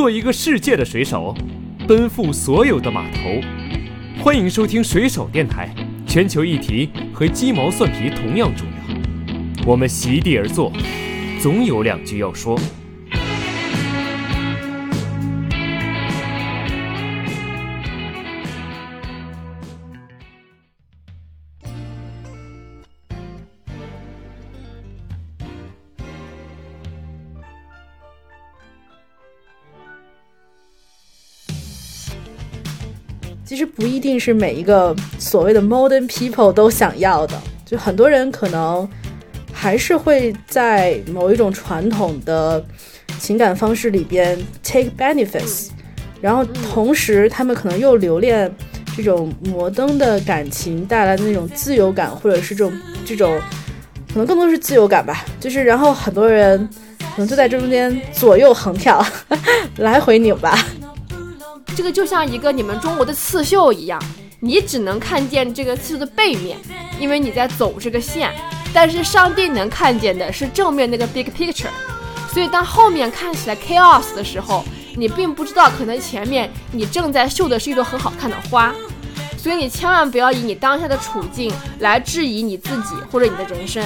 做一个世界的水手，奔赴所有的码头。欢迎收听水手电台，全球议题和鸡毛蒜皮同样重要。我们席地而坐，总有两句要说。定是每一个所谓的 modern people 都想要的，就很多人可能还是会在某一种传统的情感方式里边 take benefits，然后同时他们可能又留恋这种摩登的感情带来的那种自由感，或者是这种这种可能更多是自由感吧。就是然后很多人可能就在这中间左右横跳，来回扭吧。这个就像一个你们中国的刺绣一样，你只能看见这个刺绣的背面，因为你在走这个线。但是上帝能看见的是正面那个 big picture，所以当后面看起来 chaos 的时候，你并不知道可能前面你正在绣的是一朵很好看的花。所以你千万不要以你当下的处境来质疑你自己或者你的人生。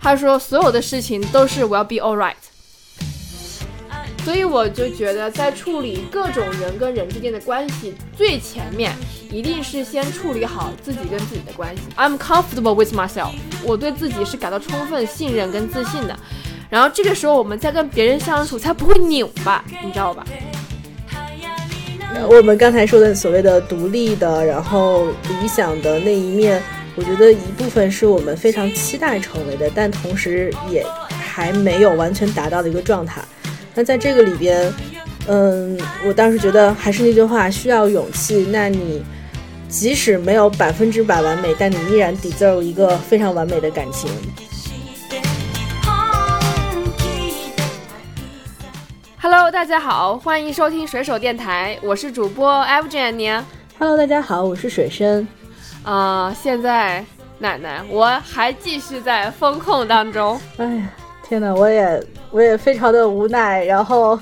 他说所有的事情都是 will be all right。所以我就觉得，在处理各种人跟人之间的关系，最前面一定是先处理好自己跟自己的关系。I'm comfortable with myself，我对自己是感到充分信任跟自信的。然后这个时候，我们再跟别人相处才不会拧巴，你知道吧？我们刚才说的所谓的独立的，然后理想的那一面，我觉得一部分是我们非常期待成为的，但同时也还没有完全达到的一个状态。那在这个里边，嗯，我当时觉得还是那句话，需要勇气。那你即使没有百分之百完美，但你依然 deserve 一个非常完美的感情。Hello，大家好，欢迎收听水手电台，我是主播 Evgeny。Hello，大家好，我是水深。啊，现在奶奶，我还继续在风控当中。哎呀，天哪，我也我也非常的无奈，然后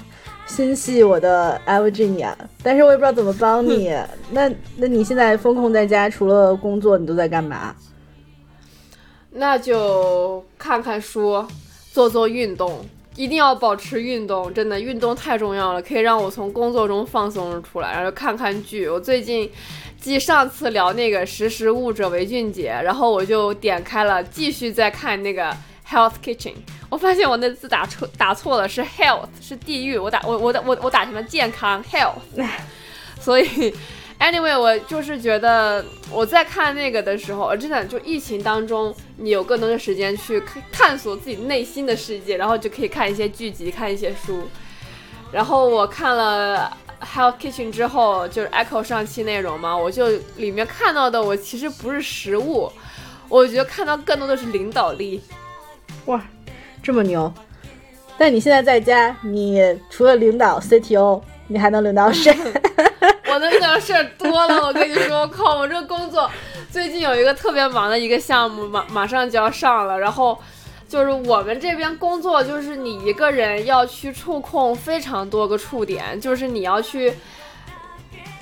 心系我的 Evgeny，但是我也不知道怎么帮你。那那你现在风控在家，除了工作，你都在干嘛？那就看看书，做做运动。一定要保持运动，真的运动太重要了，可以让我从工作中放松出来，然后看看剧。我最近继上次聊那个“识时务者为俊杰”，然后我就点开了，继续在看那个 “Health Kitchen”。我发现我那字打错，打错了，是 “health”，是地狱。我打我我的我我打成了健康 “health”，所以。Anyway，我就是觉得我在看那个的时候，真的就疫情当中，你有更多的时间去探索自己内心的世界，然后就可以看一些剧集，看一些书。然后我看了《Health Kitchen》之后，就是 Echo 上期内容嘛，我就里面看到的，我其实不是食物，我觉得看到更多的是领导力。哇，这么牛！但你现在在家，你除了领导 CTO，你还能领导谁？我的那个事儿多了，我跟你说，靠！我这工作最近有一个特别忙的一个项目，马马上就要上了。然后就是我们这边工作，就是你一个人要去触控非常多个触点，就是你要去，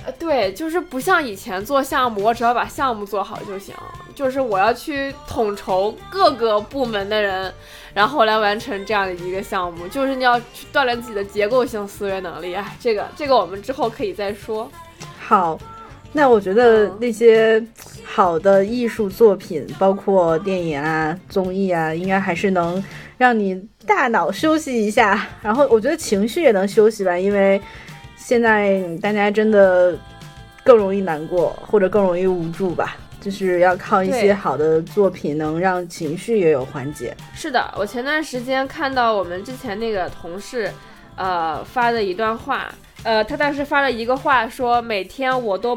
呃，对，就是不像以前做项目，我只要把项目做好就行。就是我要去统筹各个部门的人，然后来完成这样的一个项目。就是你要去锻炼自己的结构性思维能力。哎，这个这个我们之后可以再说。好，那我觉得那些好的艺术作品，包括电影啊、综艺啊，应该还是能让你大脑休息一下，然后我觉得情绪也能休息吧，因为现在大家真的更容易难过，或者更容易无助吧，就是要靠一些好的作品，能让情绪也有缓解。是的，我前段时间看到我们之前那个同事，呃，发的一段话。呃，他当时发了一个话，说每天我都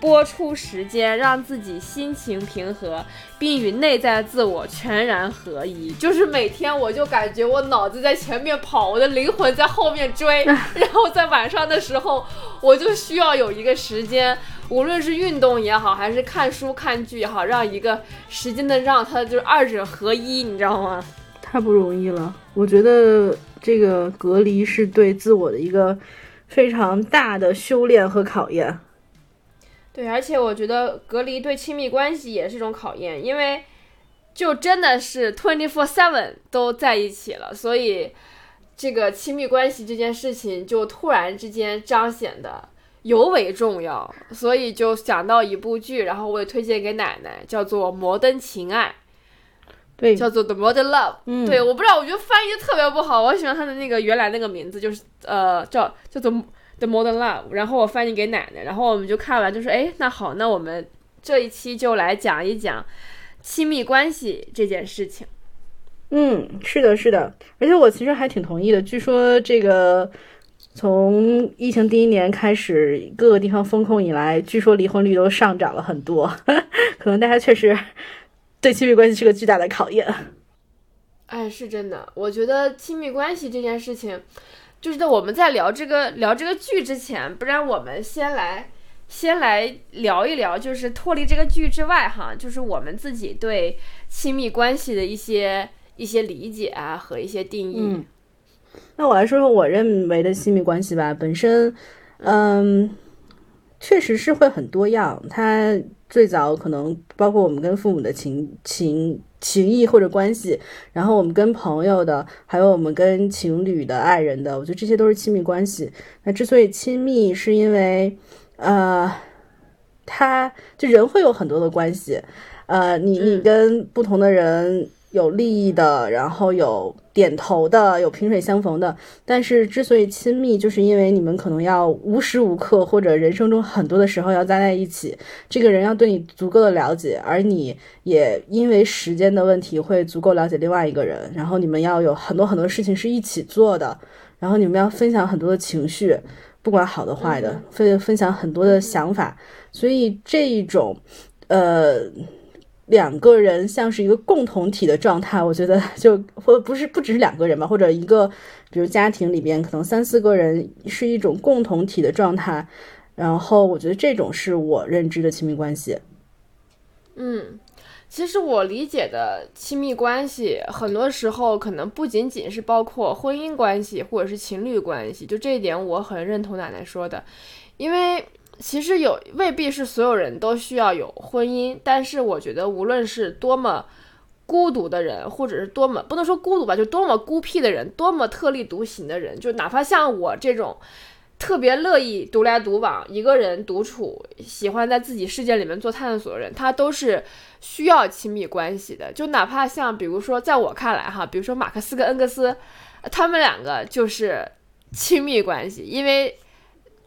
播出时间，让自己心情平和，并与内在自我全然合一。就是每天我就感觉我脑子在前面跑，我的灵魂在后面追。然后在晚上的时候，我就需要有一个时间，无论是运动也好，还是看书看剧也好，让一个时间的让它就是二者合一，你知道吗？太不容易了，我觉得这个隔离是对自我的一个。非常大的修炼和考验。对，而且我觉得隔离对亲密关系也是一种考验，因为就真的是 twenty four seven 都在一起了，所以这个亲密关系这件事情就突然之间彰显的尤为重要，所以就想到一部剧，然后我也推荐给奶奶，叫做《摩登情爱》，对，叫做《The Modern Love》。嗯，对，我不知道，我觉得翻译的特别不好，我喜欢它的那个原来那个名字，就是呃叫叫做。The Modern Love，然后我翻译给奶奶，然后我们就看完，就说，哎，那好，那我们这一期就来讲一讲亲密关系这件事情。嗯，是的，是的，而且我其实还挺同意的。据说这个从疫情第一年开始，各个地方封控以来，据说离婚率都上涨了很多，可能大家确实对亲密关系是个巨大的考验。哎，是真的，我觉得亲密关系这件事情。就是在我们在聊这个聊这个剧之前，不然我们先来先来聊一聊，就是脱离这个剧之外哈，就是我们自己对亲密关系的一些一些理解啊和一些定义。嗯，那我来说说我认为的亲密关系吧，本身，嗯，确实是会很多样。它最早可能包括我们跟父母的情情。情谊或者关系，然后我们跟朋友的，还有我们跟情侣的爱人的，我觉得这些都是亲密关系。那之所以亲密，是因为，呃，他就人会有很多的关系，呃，你你跟不同的人。有利益的，然后有点头的，有萍水相逢的。但是之所以亲密，就是因为你们可能要无时无刻或者人生中很多的时候要待在一起。这个人要对你足够的了解，而你也因为时间的问题会足够了解另外一个人。然后你们要有很多很多事情是一起做的，然后你们要分享很多的情绪，不管好的坏的，分分享很多的想法。所以这一种，呃。两个人像是一个共同体的状态，我觉得 就或不是不只是两个人吧，或者一个，比如家庭里边可能三四个人是一种共同体的状态，然后我觉得这种是我认知的亲密关系。嗯，其实我理解的亲密关系，很多时候可能不仅仅是包括婚姻关系或者是情侣关系，就这一点我很认同奶奶说的，因为。其实有未必是所有人都需要有婚姻，但是我觉得无论是多么孤独的人，或者是多么不能说孤独吧，就多么孤僻的人，多么特立独行的人，就哪怕像我这种特别乐意独来独往、一个人独处、喜欢在自己世界里面做探索的人，他都是需要亲密关系的。就哪怕像比如说，在我看来哈，比如说马克思跟恩格斯，他们两个就是亲密关系，因为。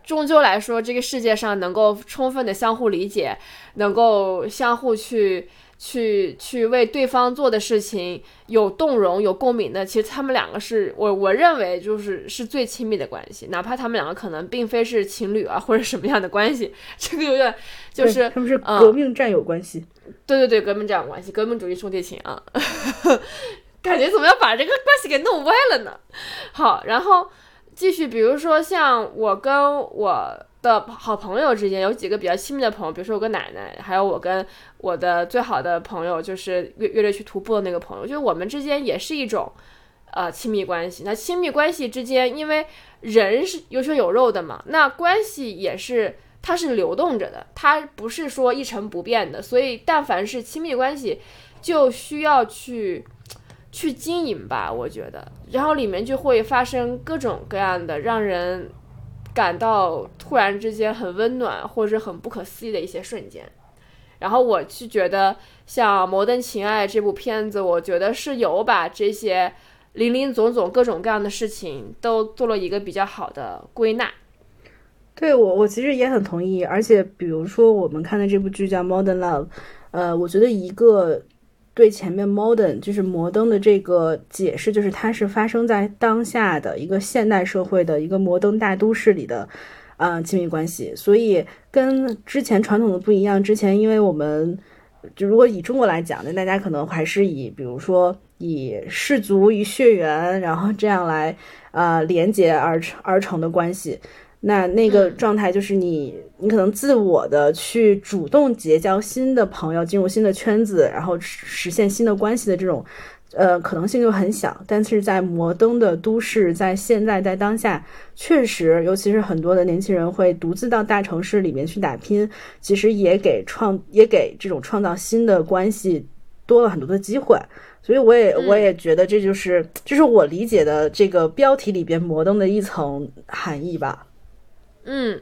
终究来说，这个世界上能够充分的相互理解，能够相互去去去为对方做的事情有动容、有共鸣的，其实他们两个是我我认为就是是最亲密的关系，哪怕他们两个可能并非是情侣啊或者什么样的关系，这个有点就是他们是革命战友关系，对对对，革命战友关系，革命主义兄弟情啊，感觉怎么要把这个关系给弄歪了呢？好，然后。继续，比如说像我跟我的好朋友之间有几个比较亲密的朋友，比如说我跟奶奶，还有我跟我的最好的朋友，就是约约着去徒步的那个朋友，就是我们之间也是一种呃亲密关系。那亲密关系之间，因为人是有血有肉的嘛，那关系也是它是流动着的，它不是说一成不变的。所以，但凡是亲密关系，就需要去。去经营吧，我觉得，然后里面就会发生各种各样的让人感到突然之间很温暖或者很不可思议的一些瞬间。然后我是觉得，像《摩登情爱》这部片子，我觉得是有把这些林林总总各种各样的事情都做了一个比较好的归纳。对我，我其实也很同意。而且，比如说我们看的这部剧叫《Modern Love》，呃，我觉得一个。对前面 modern 就是摩登的这个解释，就是它是发生在当下的一个现代社会的一个摩登大都市里的，呃，亲密关系。所以跟之前传统的不一样。之前因为我们就如果以中国来讲，那大家可能还是以比如说以氏族、以血缘，然后这样来呃连接而成而成的关系。那那个状态就是你，你可能自我的去主动结交新的朋友，进入新的圈子，然后实现新的关系的这种呃，可能性就很小。但是在摩登的都市，在现在在当下，确实，尤其是很多的年轻人会独自到大城市里面去打拼，其实也给创也给这种创造新的关系多了很多的机会。所以我也我也觉得这就是这是我理解的这个标题里边摩登的一层含义吧。嗯，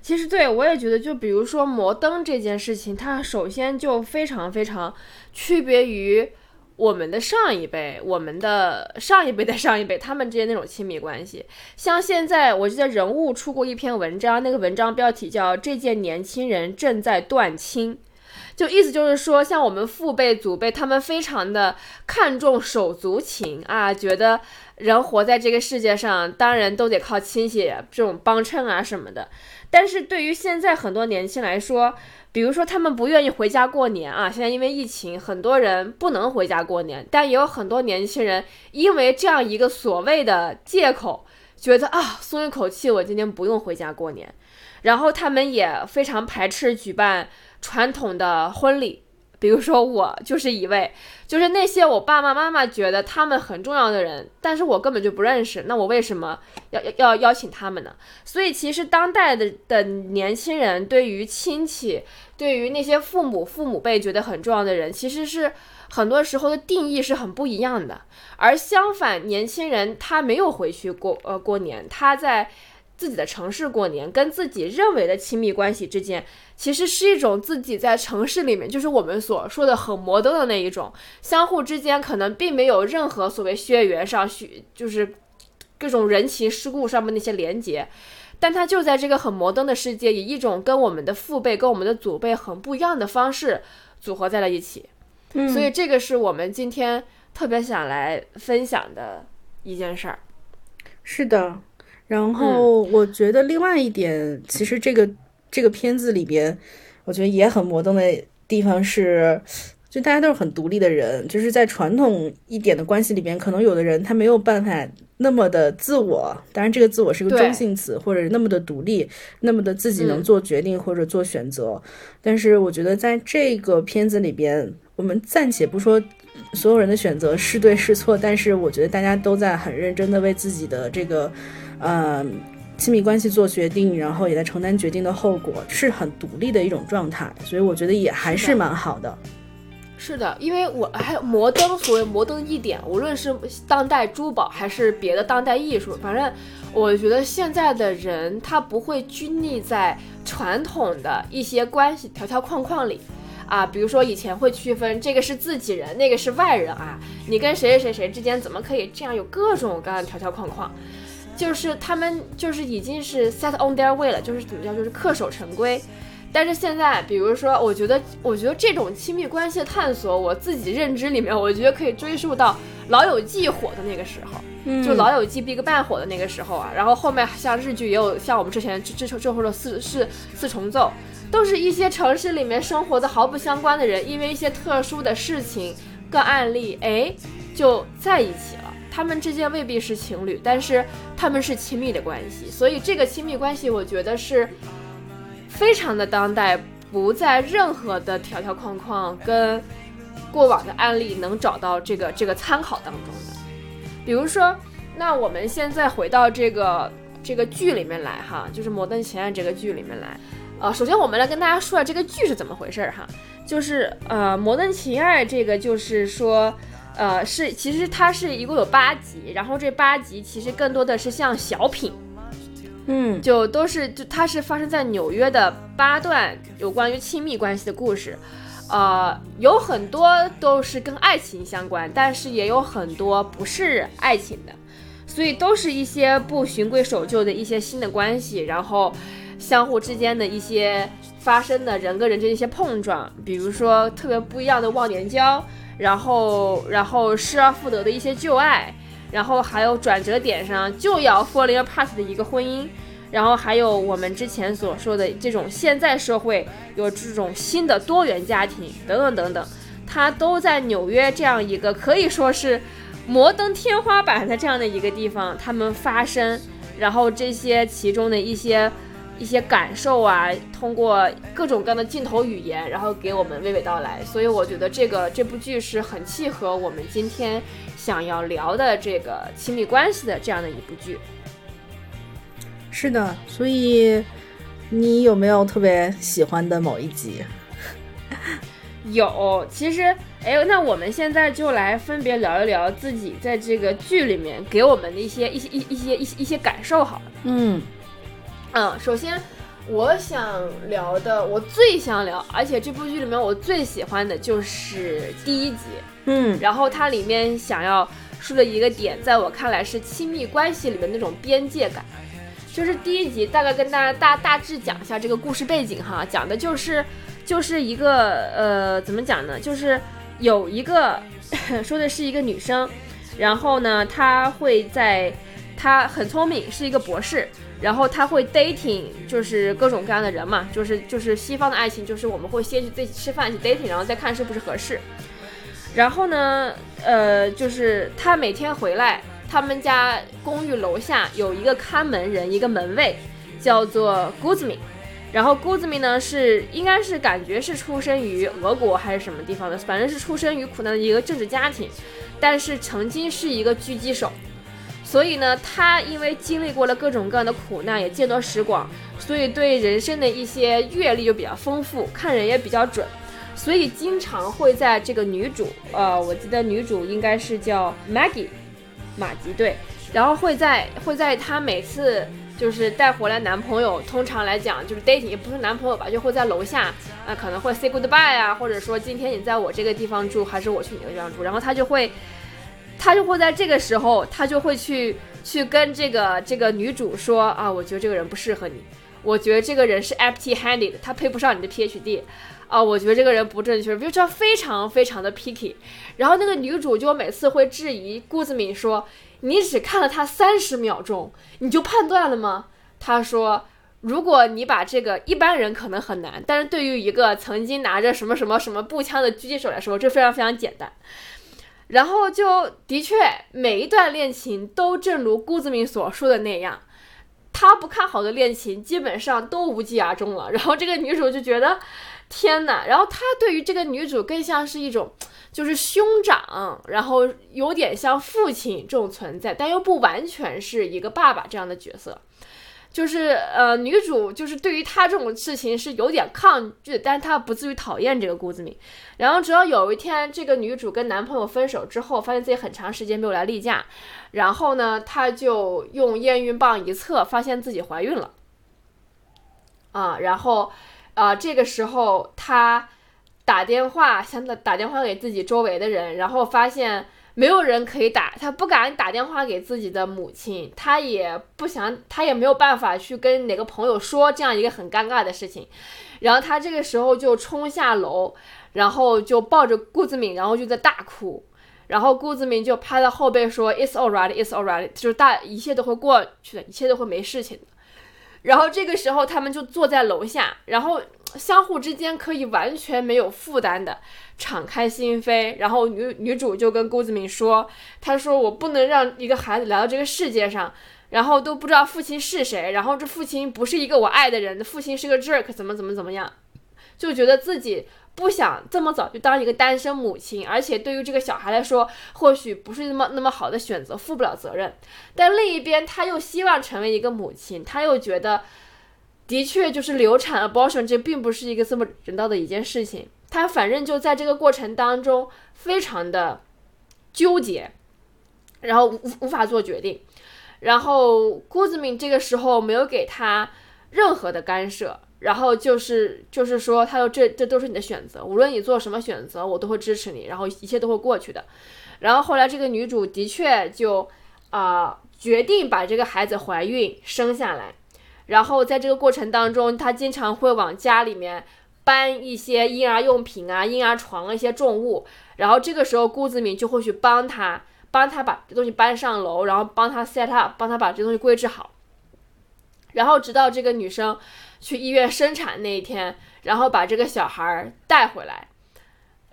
其实对我也觉得，就比如说摩登这件事情，它首先就非常非常区别于我们的上一辈，我们的上一辈的上一辈，他们之间那种亲密关系。像现在，我记得人物出过一篇文章，那个文章标题叫《这届年轻人正在断亲》。就意思就是说，像我们父辈、祖辈，他们非常的看重手足情啊，觉得人活在这个世界上，当然都得靠亲戚这种帮衬啊什么的。但是对于现在很多年轻来说，比如说他们不愿意回家过年啊，现在因为疫情，很多人不能回家过年，但也有很多年轻人因为这样一个所谓的借口，觉得啊松一口气，我今天不用回家过年，然后他们也非常排斥举办。传统的婚礼，比如说我就是一位，就是那些我爸爸妈妈觉得他们很重要的人，但是我根本就不认识，那我为什么要要邀请他们呢？所以其实当代的的年轻人对于亲戚，对于那些父母父母辈觉得很重要的人，其实是很多时候的定义是很不一样的。而相反，年轻人他没有回去过呃过年，他在。自己的城市过年，跟自己认为的亲密关系之间，其实是一种自己在城市里面，就是我们所说的很摩登的那一种，相互之间可能并没有任何所谓血缘上血，就是各种人情世故上面那些连接，但他就在这个很摩登的世界，以一种跟我们的父辈、跟我们的祖辈很不一样的方式组合在了一起。嗯，所以这个是我们今天特别想来分享的一件事儿。是的。然后我觉得另外一点，其实这个这个片子里边，我觉得也很摩登的地方是，就大家都是很独立的人，就是在传统一点的关系里边，可能有的人他没有办法那么的自我，当然这个自我是个中性词，或者那么的独立，那么的自己能做决定或者做选择。但是我觉得在这个片子里边，我们暂且不说所有人的选择是对是错，但是我觉得大家都在很认真的为自己的这个。呃，亲密关系做决定，然后也在承担决定的后果，是很独立的一种状态，所以我觉得也还是蛮好的。是的，因为我还有摩登，所谓摩登一点，无论是当代珠宝还是别的当代艺术，反正我觉得现在的人他不会拘泥在传统的一些关系条条框框里啊，比如说以前会区分这个是自己人，那个是外人啊，你跟谁谁谁谁之间怎么可以这样有各种各样的条条框框？就是他们就是已经是 set on their way 了，就是怎么叫，就是恪守成规。但是现在，比如说，我觉得，我觉得这种亲密关系的探索，我自己认知里面，我觉得可以追溯到《老友记》火的那个时候，就《老友记》Big Bang 火的那个时候啊。然后后面像日剧也有，像我们之前这这这后的四四四重奏，都是一些城市里面生活的毫不相关的人，因为一些特殊的事情、个案例，哎，就在一起了。他们之间未必是情侣，但是他们是亲密的关系，所以这个亲密关系，我觉得是非常的当代，不在任何的条条框框跟过往的案例能找到这个这个参考当中的。比如说，那我们现在回到这个这个剧里面来哈，就是《摩登情爱》这个剧里面来，呃，首先我们来跟大家说下这个剧是怎么回事儿哈，就是呃，《摩登情爱》这个就是说。呃，是，其实它是一共有八集，然后这八集其实更多的是像小品，嗯，就都是就它是发生在纽约的八段有关于亲密关系的故事，呃，有很多都是跟爱情相关，但是也有很多不是爱情的，所以都是一些不循规守旧的一些新的关系，然后相互之间的一些发生的人跟人之间一些碰撞，比如说特别不一样的忘年交。然后，然后失而复得的一些旧爱，然后还有转折点上就要 falling apart 的一个婚姻，然后还有我们之前所说的这种现在社会有这种新的多元家庭等等等等，它都在纽约这样一个可以说是摩登天花板的这样的一个地方，他们发生，然后这些其中的一些一些感受啊，通过各种各样的镜头语言，然后给我们娓娓道来。所以我觉得这个这部剧是很契合我们今天想要聊的这个亲密关系的这样的一部剧。是的，所以你有没有特别喜欢的某一集？有，其实，哎，那我们现在就来分别聊一聊自己在这个剧里面给我们的一些一些一一些一些一些感受，好了。嗯嗯，首先我想聊的，我最想聊，而且这部剧里面我最喜欢的就是第一集。嗯然后它里面想要说的一个点，在我看来是亲密关系里面那种边界感。就是第一集大概跟大家大大致讲一下这个故事背景哈，讲的就是就是一个呃怎么讲呢？就是有一个 说的是一个女生，然后呢她会在他很聪明，是一个博士，然后他会 dating 就是各种各样的人嘛，就是就是西方的爱情，就是我们会先去在一起吃饭，去 dating，然后再看是不是合适。然后呢，呃，就是他每天回来，他们家公寓楼下有一个看门人，一个门卫，叫做 Guzmi。然后 Guzmi 呢是应该是感觉是出生于俄国还是什么地方的，反正是出生于苦难的一个政治家庭，但是曾经是一个狙击手。所以呢，他因为经历过了各种各样的苦难，也见多识广，所以对人生的一些阅历就比较丰富，看人也比较准。所以经常会在这个女主，呃，我记得女主应该是叫 Maggie，马吉对，然后会在会在她每次就是带回来男朋友，通常来讲就是 dating 也不是男朋友吧，就会在楼下，呃，可能会 say goodbye 啊，或者说今天你在我这个地方住，还是我去你的地方住，然后他就会，他就会在这个时候，他就会去去跟这个这个女主说啊，我觉得这个人不适合你，我觉得这个人是 empty-handed，他配不上你的 PhD。啊，我觉得这个人不正确，就这样非常非常的 picky。然后那个女主就每次会质疑顾子敏说：“你只看了他三十秒钟，你就判断了吗？”他说：“如果你把这个一般人可能很难，但是对于一个曾经拿着什么什么什么步枪的狙击手来说，这非常非常简单。”然后就的确每一段恋情都正如顾子明所说的那样，他不看好的恋情基本上都无疾而终了。然后这个女主就觉得。天呐，然后他对于这个女主更像是一种，就是兄长，然后有点像父亲这种存在，但又不完全是一个爸爸这样的角色。就是呃，女主就是对于他这种事情是有点抗拒，但是她不至于讨厌这个顾子敏。然后直到有一天，这个女主跟男朋友分手之后，发现自己很长时间没有来例假，然后呢，她就用验孕棒一测，发现自己怀孕了。啊，然后。啊，这个时候他打电话，想打打电话给自己周围的人，然后发现没有人可以打，他不敢打电话给自己的母亲，他也不想，他也没有办法去跟哪个朋友说这样一个很尴尬的事情，然后他这个时候就冲下楼，然后就抱着顾子敏，然后就在大哭，然后顾子敏就拍到后背说 "It's alright, It's alright"，就是大一切都会过去的，一切都会没事情的。然后这个时候，他们就坐在楼下，然后相互之间可以完全没有负担的敞开心扉。然后女女主就跟郭子敏说：“她说我不能让一个孩子来到这个世界上，然后都不知道父亲是谁，然后这父亲不是一个我爱的人，父亲是个 jerk，怎么怎么怎么样，就觉得自己。”不想这么早就当一个单身母亲，而且对于这个小孩来说，或许不是那么那么好的选择，负不了责任。但另一边，他又希望成为一个母亲，他又觉得，的确就是流产 abortion 这并不是一个这么人道的一件事情。他反正就在这个过程当中非常的纠结，然后无无法做决定。然后郭子敏这个时候没有给他任何的干涉。然后就是就是说，他说这这都是你的选择，无论你做什么选择，我都会支持你，然后一切都会过去的。然后后来这个女主的确就啊决定把这个孩子怀孕生下来。然后在这个过程当中，她经常会往家里面搬一些婴儿用品啊、婴儿床啊一些重物。然后这个时候，顾子敏就会去帮她，帮他把这东西搬上楼，然后帮他 set up，帮他把这东西归置好。然后直到这个女生。去医院生产那一天，然后把这个小孩带回来，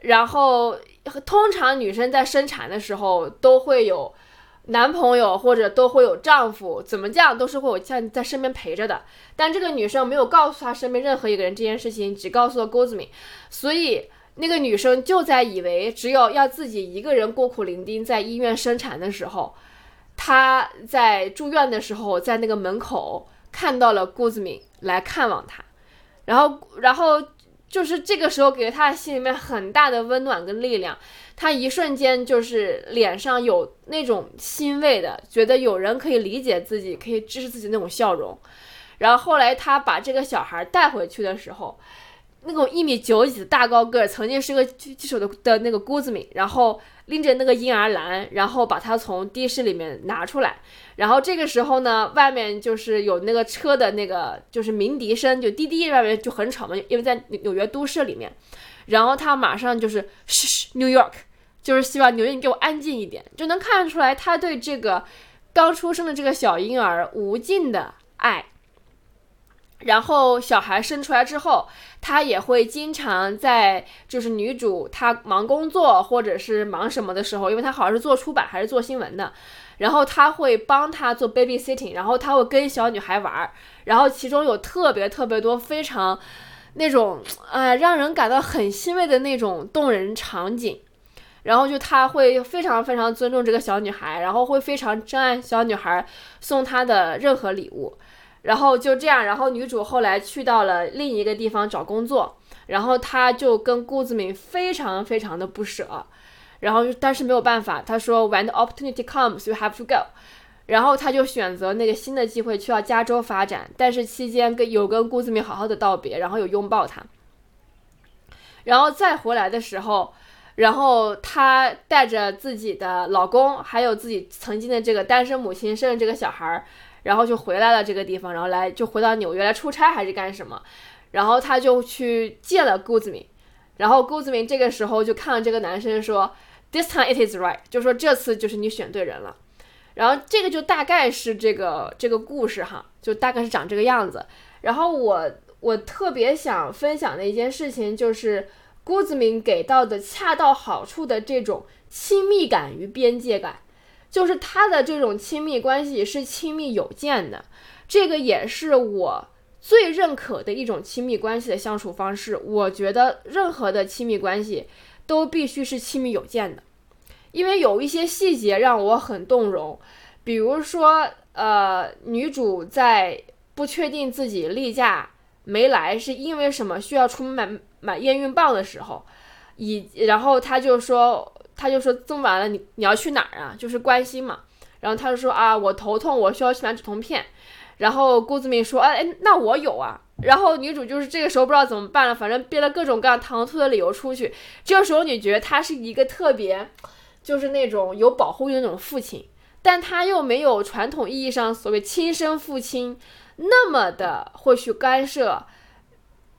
然后通常女生在生产的时候都会有男朋友或者都会有丈夫，怎么讲都是会有在在身边陪着的。但这个女生没有告诉她身边任何一个人这件事情，只告诉了郭子敏，所以那个女生就在以为只有要自己一个人孤苦伶仃在医院生产的时候，她在住院的时候，在那个门口看到了郭子敏来看望他，然后然后就是这个时候给了他心里面很大的温暖跟力量。他一瞬间就是脸上有那种欣慰的，觉得有人可以理解自己，可以支持自己那种笑容。然后后来他把这个小孩带回去的时候，那种一米九几的大高个儿，曾经是个狙击手的的那个姑子敏，然后拎着那个婴儿篮，然后把他从的士里面拿出来。然后这个时候呢，外面就是有那个车的那个就是鸣笛声，就滴滴外面就很吵嘛，因为在纽约都市里面。然后他马上就是嘘，New York。就是希望纽约，你给我安静一点，就能看出来他对这个刚出生的这个小婴儿无尽的爱。然后小孩生出来之后，他也会经常在就是女主她忙工作或者是忙什么的时候，因为她好像是做出版还是做新闻的，然后他会帮她做 babysitting，然后他会跟小女孩玩儿，然后其中有特别特别多非常那种呃让人感到很欣慰的那种动人场景。然后就他会非常非常尊重这个小女孩，然后会非常珍爱小女孩送她的任何礼物，然后就这样，然后女主后来去到了另一个地方找工作，然后她就跟顾子敏非常非常的不舍，然后但是没有办法，他说 When the opportunity comes, you have to go，然后他就选择那个新的机会去到加州发展，但是期间跟有跟顾子明好好的道别，然后有拥抱她，然后再回来的时候。然后她带着自己的老公，还有自己曾经的这个单身母亲生的这个小孩儿，然后就回来了这个地方，然后来就回到纽约来出差还是干什么？然后她就去见了顾子明，然后顾子明这个时候就看了这个男生说，This time it is right，就说这次就是你选对人了。然后这个就大概是这个这个故事哈，就大概是长这个样子。然后我我特别想分享的一件事情就是。郭子明给到的恰到好处的这种亲密感与边界感，就是他的这种亲密关系是亲密有间的，这个也是我最认可的一种亲密关系的相处方式。我觉得任何的亲密关系都必须是亲密有间的，因为有一些细节让我很动容，比如说，呃，女主在不确定自己例假没来是因为什么，需要出门买。买验孕棒的时候，以然后他就说，他就说这么晚了，你你要去哪儿啊？就是关心嘛。然后他就说啊，我头痛，我需要去买止痛片。然后顾子明说，哎哎，那我有啊。然后女主就是这个时候不知道怎么办了，反正编了各种各样唐突的理由出去。这个时候你觉得他是一个特别，就是那种有保护欲的那种父亲，但他又没有传统意义上所谓亲生父亲那么的会去干涉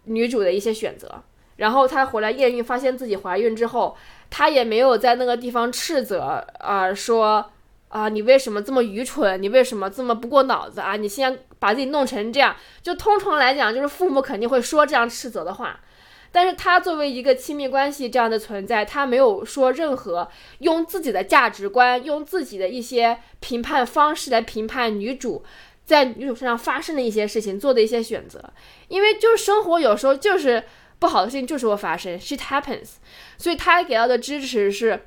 女主的一些选择。然后她回来验孕，发现自己怀孕之后，她也没有在那个地方斥责啊，说啊，你为什么这么愚蠢？你为什么这么不过脑子啊？你现在把自己弄成这样，就通常来讲，就是父母肯定会说这样斥责的话。但是他作为一个亲密关系这样的存在，他没有说任何用自己的价值观、用自己的一些评判方式来评判女主在女主身上发生的一些事情做的一些选择，因为就是生活有时候就是。不好的事情就是会发生，shit happens。所以他给到的支持是，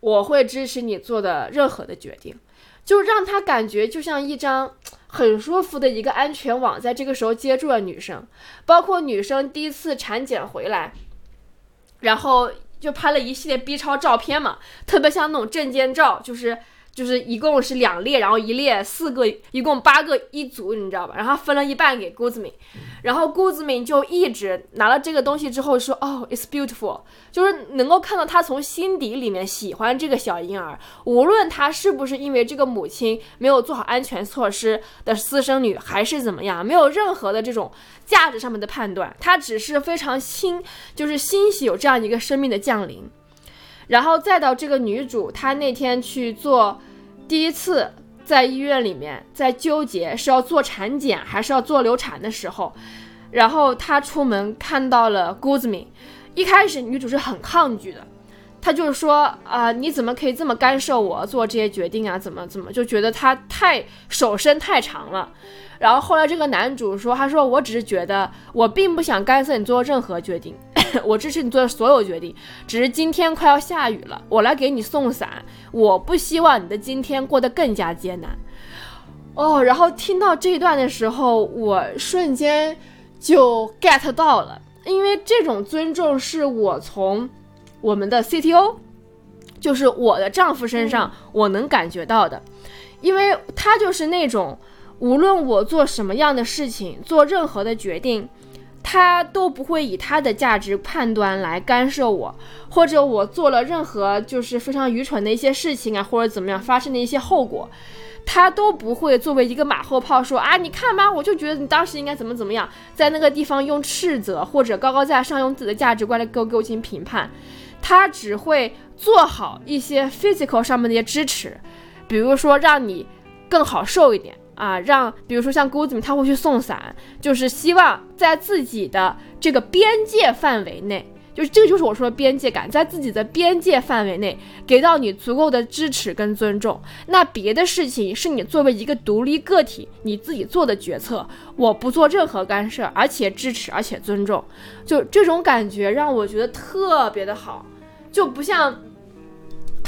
我会支持你做的任何的决定，就让他感觉就像一张很舒服的一个安全网，在这个时候接住了女生。包括女生第一次产检回来，然后就拍了一系列 B 超照片嘛，特别像那种证件照，就是。就是一共是两列，然后一列四个，一共八个一组，你知道吧？然后分了一半给郭子敏，然后郭子敏就一直拿了这个东西之后说：“哦，it's beautiful。”就是能够看到他从心底里面喜欢这个小婴儿，无论他是不是因为这个母亲没有做好安全措施的私生女，还是怎么样，没有任何的这种价值上面的判断，他只是非常欣，就是欣喜有这样一个生命的降临。然后再到这个女主，她那天去做。第一次在医院里面在纠结是要做产检还是要做流产的时候，然后他出门看到了郭子敏，一开始女主是很抗拒的，她就是说啊、你怎么可以这么干涉我做这些决定啊？怎么怎么就觉得他太手伸太长了。然后后来这个男主说，他说我只是觉得我并不想干涉你做任何决定，我支持你做的所有决定，只是今天快要下雨了，我来给你送伞，我不希望你的今天过得更加艰难。哦，然后听到这一段的时候，我瞬间就 get 到了，因为这种尊重是我从我们的 CTO，就是我的丈夫身上我能感觉到的，因为他就是那种无论我做什么样的事情，做任何的决定。他都不会以他的价值判断来干涉我，或者我做了任何就是非常愚蠢的一些事情啊，或者怎么样发生的一些后果，他都不会作为一个马后炮说啊，你看吧，我就觉得你当时应该怎么怎么样，在那个地方用斥责或者高高在上用自己的价值观来给我给我进行评判，他只会做好一些 physical 上面的一些支持，比如说让你更好受一点。啊，让比如说像郭子明他会去送伞，就是希望在自己的这个边界范围内，就是这个就是我说的边界感，在自己的边界范围内给到你足够的支持跟尊重。那别的事情是你作为一个独立个体你自己做的决策，我不做任何干涉，而且支持，而且尊重。就这种感觉让我觉得特别的好，就不像。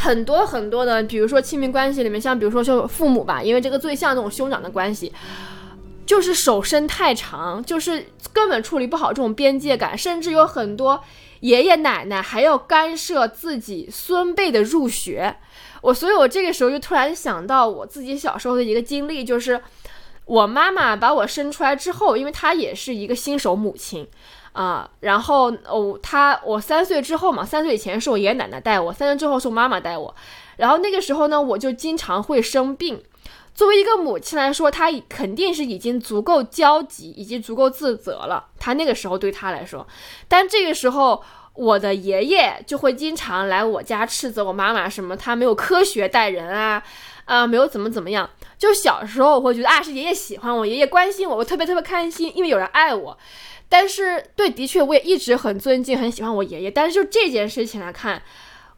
很多很多的，比如说亲密关系里面，像比如说就父母吧，因为这个最像这种兄长的关系，就是手伸太长，就是根本处理不好这种边界感，甚至有很多爷爷奶奶还要干涉自己孙辈的入学。我，所以我这个时候就突然想到我自己小时候的一个经历，就是我妈妈把我生出来之后，因为她也是一个新手母亲。啊，然后哦，他我三岁之后嘛，三岁以前是我爷爷奶奶带我，三岁之后是我妈妈带我。然后那个时候呢，我就经常会生病。作为一个母亲来说，她肯定是已经足够焦急，以及足够自责了。她那个时候对她来说，但这个时候我的爷爷就会经常来我家斥责我妈妈，什么她没有科学待人啊，啊，没有怎么怎么样。就小时候我会觉得啊，是爷爷喜欢我，爷爷关心我，我特别特别开心，因为有人爱我。但是，对，的确，我也一直很尊敬、很喜欢我爷爷。但是，就这件事情来看，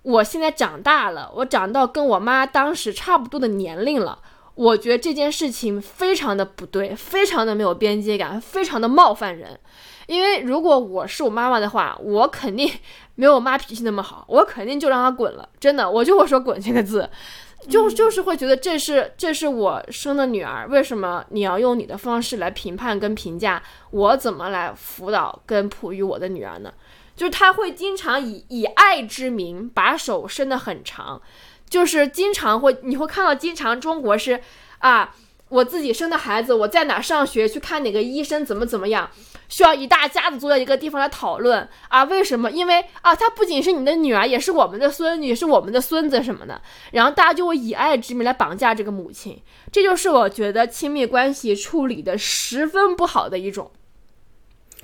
我现在长大了，我长到跟我妈当时差不多的年龄了，我觉得这件事情非常的不对，非常的没有边界感，非常的冒犯人。因为如果我是我妈妈的话，我肯定没有我妈脾气那么好，我肯定就让她滚了。真的，我就会说“滚”这个字。就就是会觉得这是这是我生的女儿，为什么你要用你的方式来评判跟评价我怎么来辅导跟哺育我的女儿呢？就是他会经常以以爱之名把手伸得很长，就是经常会你会看到经常中国是啊，我自己生的孩子我在哪上学去看哪个医生怎么怎么样。需要一大家子坐在一个地方来讨论啊？为什么？因为啊，她不仅是你的女儿，也是我们的孙女，是我们的孙子什么的。然后大家就会以爱之名来绑架这个母亲，这就是我觉得亲密关系处理的十分不好的一种，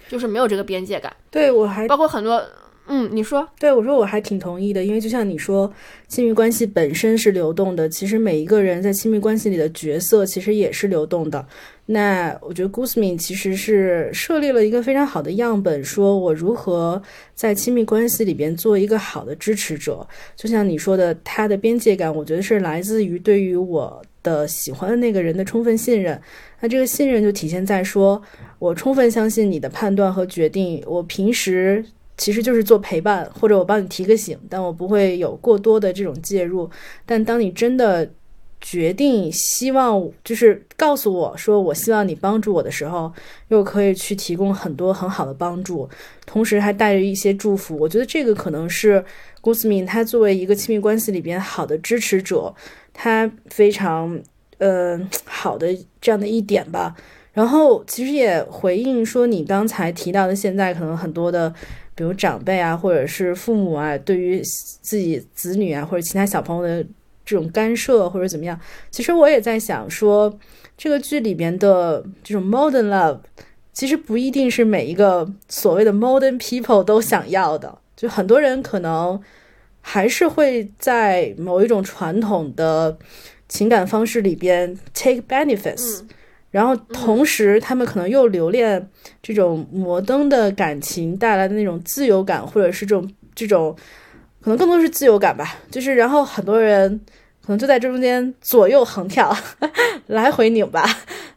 就是没有这个边界感。对我还包括很多，嗯，你说，对我说我还挺同意的，因为就像你说，亲密关系本身是流动的，其实每一个人在亲密关系里的角色其实也是流动的。那我觉得 Guzman 其实是设立了一个非常好的样本，说我如何在亲密关系里边做一个好的支持者。就像你说的，他的边界感，我觉得是来自于对于我的喜欢的那个人的充分信任。那这个信任就体现在说我充分相信你的判断和决定。我平时其实就是做陪伴，或者我帮你提个醒，但我不会有过多的这种介入。但当你真的决定希望就是告诉我说我希望你帮助我的时候，又可以去提供很多很好的帮助，同时还带着一些祝福。我觉得这个可能是郭思敏他作为一个亲密关系里边好的支持者，他非常呃好的这样的一点吧。然后其实也回应说你刚才提到的，现在可能很多的比如长辈啊，或者是父母啊，对于自己子女啊或者其他小朋友的。这种干涉或者怎么样，其实我也在想说，这个剧里边的这种 modern love，其实不一定是每一个所谓的 modern people 都想要的。就很多人可能还是会在某一种传统的情感方式里边 take benefits，然后同时他们可能又留恋这种摩登的感情带来的那种自由感，或者是这种这种。可能更多是自由感吧。就是然后很多人可能就在这中间左右横跳，来回拧吧。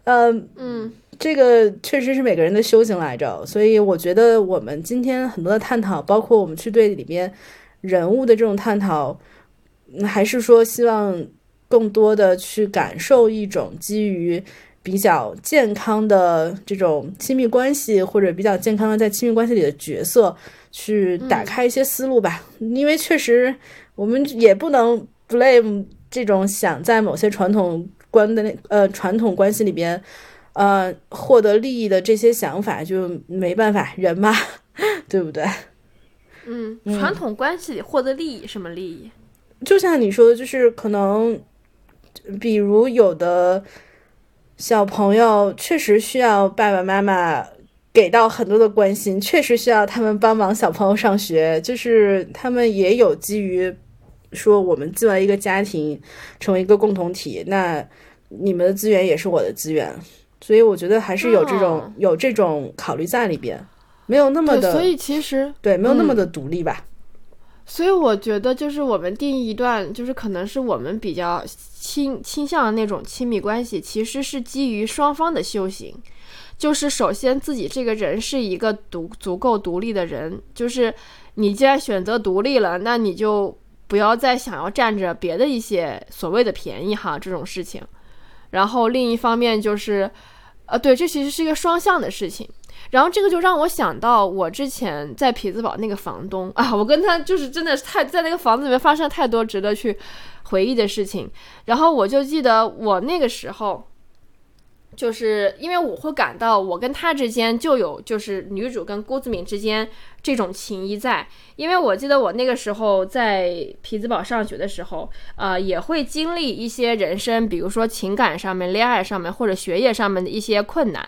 嗯嗯，这个确实是每个人的修行来着。所以我觉得我们今天很多的探讨，包括我们去对里面人物的这种探讨，还是说希望更多的去感受一种基于。比较健康的这种亲密关系，或者比较健康的在亲密关系里的角色，去打开一些思路吧。因为确实，我们也不能 blame 这种想在某些传统关的那呃传统关系里边，呃获得利益的这些想法，就没办法，人嘛，对不对？嗯，传统关系里获得利益，什么利益？就像你说的，就是可能，比如有的。小朋友确实需要爸爸妈妈给到很多的关心，确实需要他们帮忙小朋友上学。就是他们也有基于说，我们作为一个家庭，成为一个共同体，那你们的资源也是我的资源，所以我觉得还是有这种有这种考虑在里边，没有那么的，所以其实对没有那么的独立吧。所以我觉得，就是我们定义一段，就是可能是我们比较倾倾向的那种亲密关系，其实是基于双方的修行。就是首先自己这个人是一个独足够独立的人，就是你既然选择独立了，那你就不要再想要占着别的一些所谓的便宜哈这种事情。然后另一方面就是，呃，对，这其实是一个双向的事情。然后这个就让我想到我之前在匹兹堡那个房东啊，我跟他就是真的是太在那个房子里面发生了太多值得去回忆的事情。然后我就记得我那个时候，就是因为我会感到我跟他之间就有就是女主跟郭子敏之间这种情谊在。因为我记得我那个时候在匹兹堡上学的时候，呃，也会经历一些人生，比如说情感上面、恋爱上面或者学业上面的一些困难。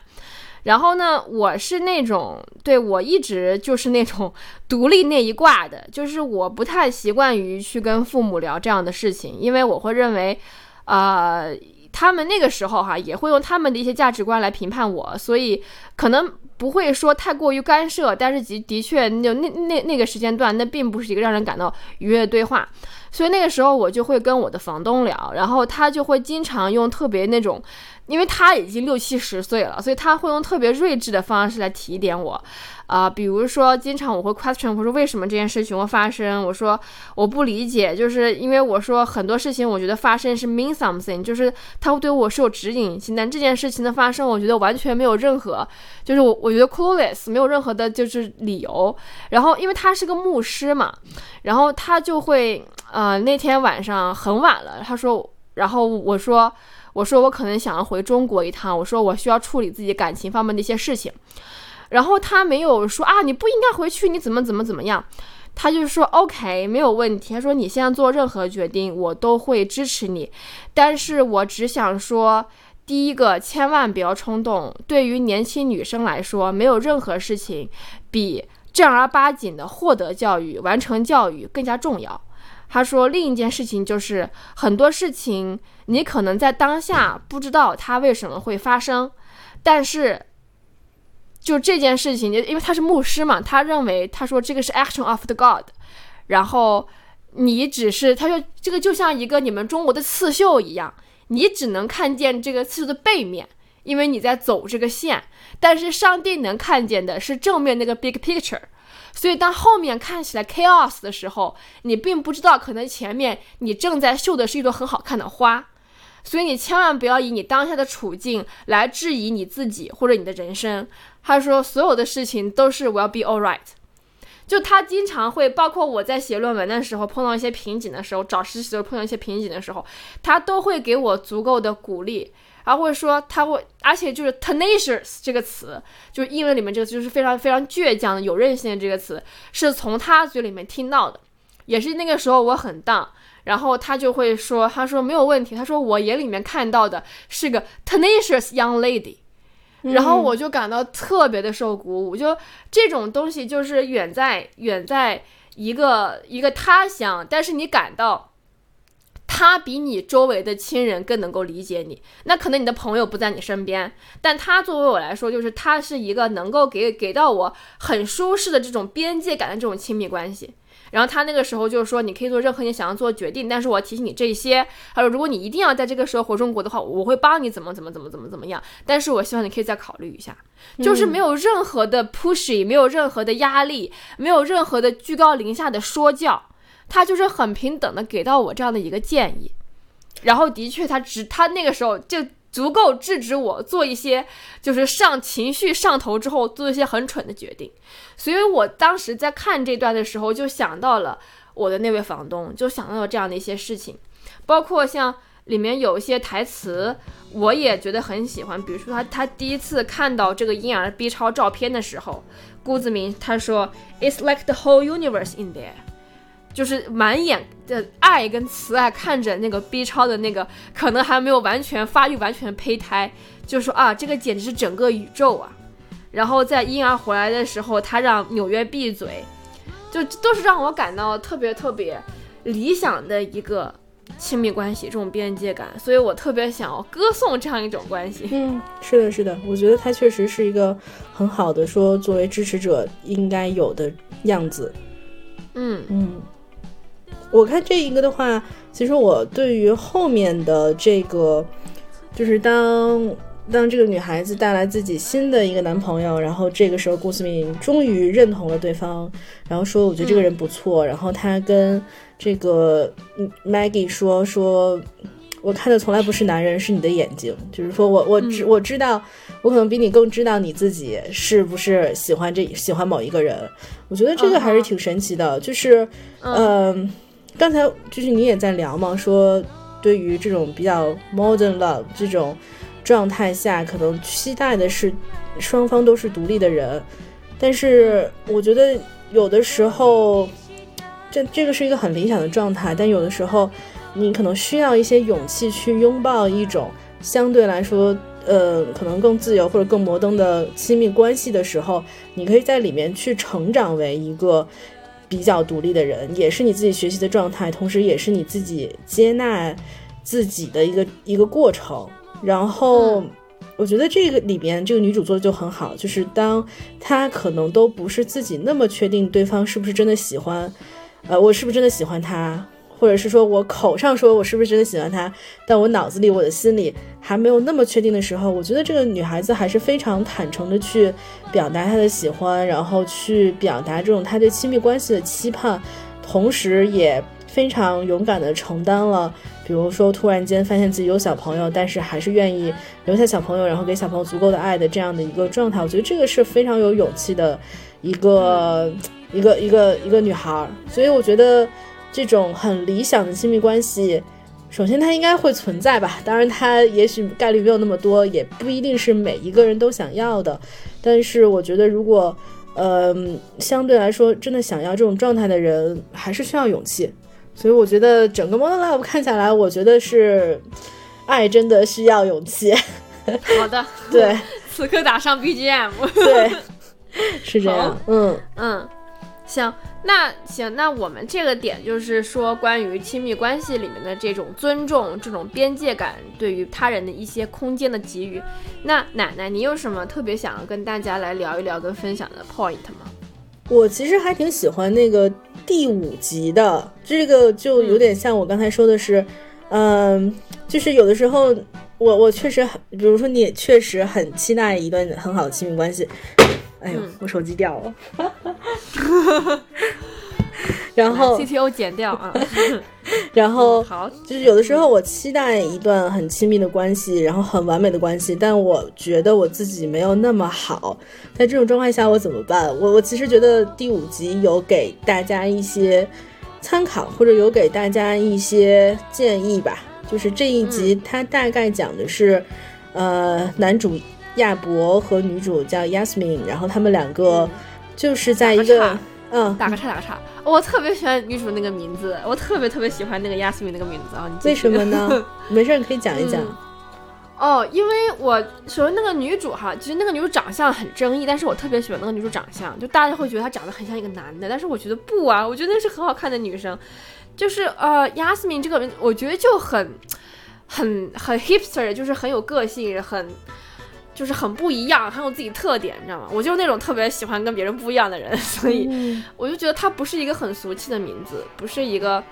然后呢，我是那种对我一直就是那种 独立那一挂的，就是我不太习惯于去跟父母聊这样的事情，因为我会认为，呃，他们那个时候哈也会用他们的一些价值观来评判我，所以可能不会说太过于干涉，但是的的确那那那那个时间段，那并不是一个让人感到愉悦的对话，所以那个时候我就会跟我的房东聊，然后他就会经常用特别那种。因为他已经六七十岁了，所以他会用特别睿智的方式来提点我，啊，比如说，经常我会 question，我说为什么这件事情会发生？我说我不理解，就是因为我说很多事情，我觉得发生是 mean something，就是他会对我是有指引性，但这件事情的发生，我觉得完全没有任何，就是我我觉得 clueless，没有任何的就是理由。然后因为他是个牧师嘛，然后他就会，呃，那天晚上很晚了，他说，然后我说。我说我可能想要回中国一趟，我说我需要处理自己感情方面的一些事情，然后他没有说啊，你不应该回去，你怎么怎么怎么样，他就说 OK 没有问题，他说你现在做任何决定我都会支持你，但是我只想说，第一个千万不要冲动，对于年轻女生来说，没有任何事情比正儿八经的获得教育、完成教育更加重要。他说另一件事情就是很多事情。你可能在当下不知道它为什么会发生，但是就这件事情，因为他是牧师嘛，他认为他说这个是 action of the God，然后你只是他说这个就像一个你们中国的刺绣一样，你只能看见这个刺绣的背面，因为你在走这个线，但是上帝能看见的是正面那个 big picture。所以，当后面看起来 chaos 的时候，你并不知道可能前面你正在绣的是一朵很好看的花。所以你千万不要以你当下的处境来质疑你自己或者你的人生。他说所有的事情都是 will be all right。就他经常会，包括我在写论文的时候碰到一些瓶颈的时候，找实习的时候碰到一些瓶颈的时候，他都会给我足够的鼓励，而会说他会，而且就是 tenacious 这个词，就是英文里面这个就是非常非常倔强的、有韧性的这个词，是从他嘴里面听到的，也是那个时候我很当。然后他就会说：“他说没有问题。他说我眼里面看到的是个 tenacious young lady。”然后我就感到特别的受鼓舞。就这种东西，就是远在远在一个一个他乡，但是你感到他比你周围的亲人更能够理解你。那可能你的朋友不在你身边，但他作为我来说，就是他是一个能够给给到我很舒适的这种边界感的这种亲密关系。然后他那个时候就是说，你可以做任何你想要做的决定，但是我要提醒你这些。他说，如果你一定要在这个时候回中国的话，我会帮你怎么怎么怎么怎么怎么样，但是我希望你可以再考虑一下。就是没有任何的 pushy，没有任何的压力，没有任何的居高临下的说教，他就是很平等的给到我这样的一个建议。然后的确，他只他那个时候就。足够制止我做一些，就是上情绪上头之后做一些很蠢的决定，所以我当时在看这段的时候就想到了我的那位房东，就想到了这样的一些事情，包括像里面有一些台词，我也觉得很喜欢，比如说他他第一次看到这个婴儿 B 超照片的时候，顾子明他说，It's like the whole universe in there。就是满眼的爱跟慈爱看着那个 B 超的那个可能还没有完全发育完全的胚胎，就说啊，这个简直是整个宇宙啊！然后在婴儿回来的时候，他让纽约闭嘴，就都是让我感到特别特别理想的一个亲密关系，这种边界感，所以我特别想要歌颂这样一种关系。嗯，是的，是的，我觉得他确实是一个很好的说作为支持者应该有的样子。嗯嗯。我看这一个的话，其实我对于后面的这个，就是当当这个女孩子带来自己新的一个男朋友，然后这个时候顾思敏终于认同了对方，然后说我觉得这个人不错，然后他跟这个 Maggie 说说，我看的从来不是男人，是你的眼睛，就是说我我知我知道，我可能比你更知道你自己是不是喜欢这喜欢某一个人，我觉得这个还是挺神奇的，就是嗯。刚才就是你也在聊嘛，说对于这种比较 modern love 这种状态下，可能期待的是双方都是独立的人，但是我觉得有的时候，这这个是一个很理想的状态，但有的时候你可能需要一些勇气去拥抱一种相对来说，呃，可能更自由或者更摩登的亲密关系的时候，你可以在里面去成长为一个。比较独立的人，也是你自己学习的状态，同时也是你自己接纳自己的一个一个过程。然后，我觉得这个里边这个女主做的就很好，就是当她可能都不是自己那么确定对方是不是真的喜欢，呃，我是不是真的喜欢他。或者是说我口上说我是不是真的喜欢他，但我脑子里、我的心里还没有那么确定的时候，我觉得这个女孩子还是非常坦诚的去表达她的喜欢，然后去表达这种她对亲密关系的期盼，同时也非常勇敢的承担了，比如说突然间发现自己有小朋友，但是还是愿意留下小朋友，然后给小朋友足够的爱的这样的一个状态。我觉得这个是非常有勇气的一个一个一个一个女孩，所以我觉得。这种很理想的亲密关系，首先它应该会存在吧。当然，它也许概率没有那么多，也不一定是每一个人都想要的。但是，我觉得如果，呃，相对来说真的想要这种状态的人，还是需要勇气。所以，我觉得整个 Model Love 看下来，我觉得是爱真的需要勇气。好的，对，此刻打上 BGM，对，是这样。嗯嗯，行。那行，那我们这个点就是说，关于亲密关系里面的这种尊重、这种边界感，对于他人的一些空间的给予。那奶奶，你有什么特别想要跟大家来聊一聊、跟分享的 point 吗？我其实还挺喜欢那个第五集的，这个就有点像我刚才说的是，嗯，就是有的时候我我确实很，比如说你也确实很期待一段很好的亲密关系。哎呦，我手机掉了，然后 CTO 剪掉啊，然后好，就是有的时候我期待一段很亲密的关系，然后很完美的关系，但我觉得我自己没有那么好，在这种状态下我怎么办？我我其实觉得第五集有给大家一些参考，或者有给大家一些建议吧。就是这一集它大概讲的是，呃，男主。亚伯和女主叫 Yasmin，然后他们两个就是在一个嗯，打个岔，打个岔。我特别喜欢女主那个名字，我特别特别喜欢那个 Yasmin 那个名字啊。为什么呢？没事，你可以讲一讲。哦，因为我首先那个女主哈，其实那个女主长相很争议，但是我特别喜欢那个女主长相，就大家会觉得她长得很像一个男的，但是我觉得不啊，我觉得是很好看的女生。就是呃，Yasmin 这个名，我觉得就很很很 hipster，就是很有个性，很。就是很不一样，很有自己特点，你知道吗？我就是那种特别喜欢跟别人不一样的人，所以嗯我就觉得它不是一个很俗气的名字，不是一个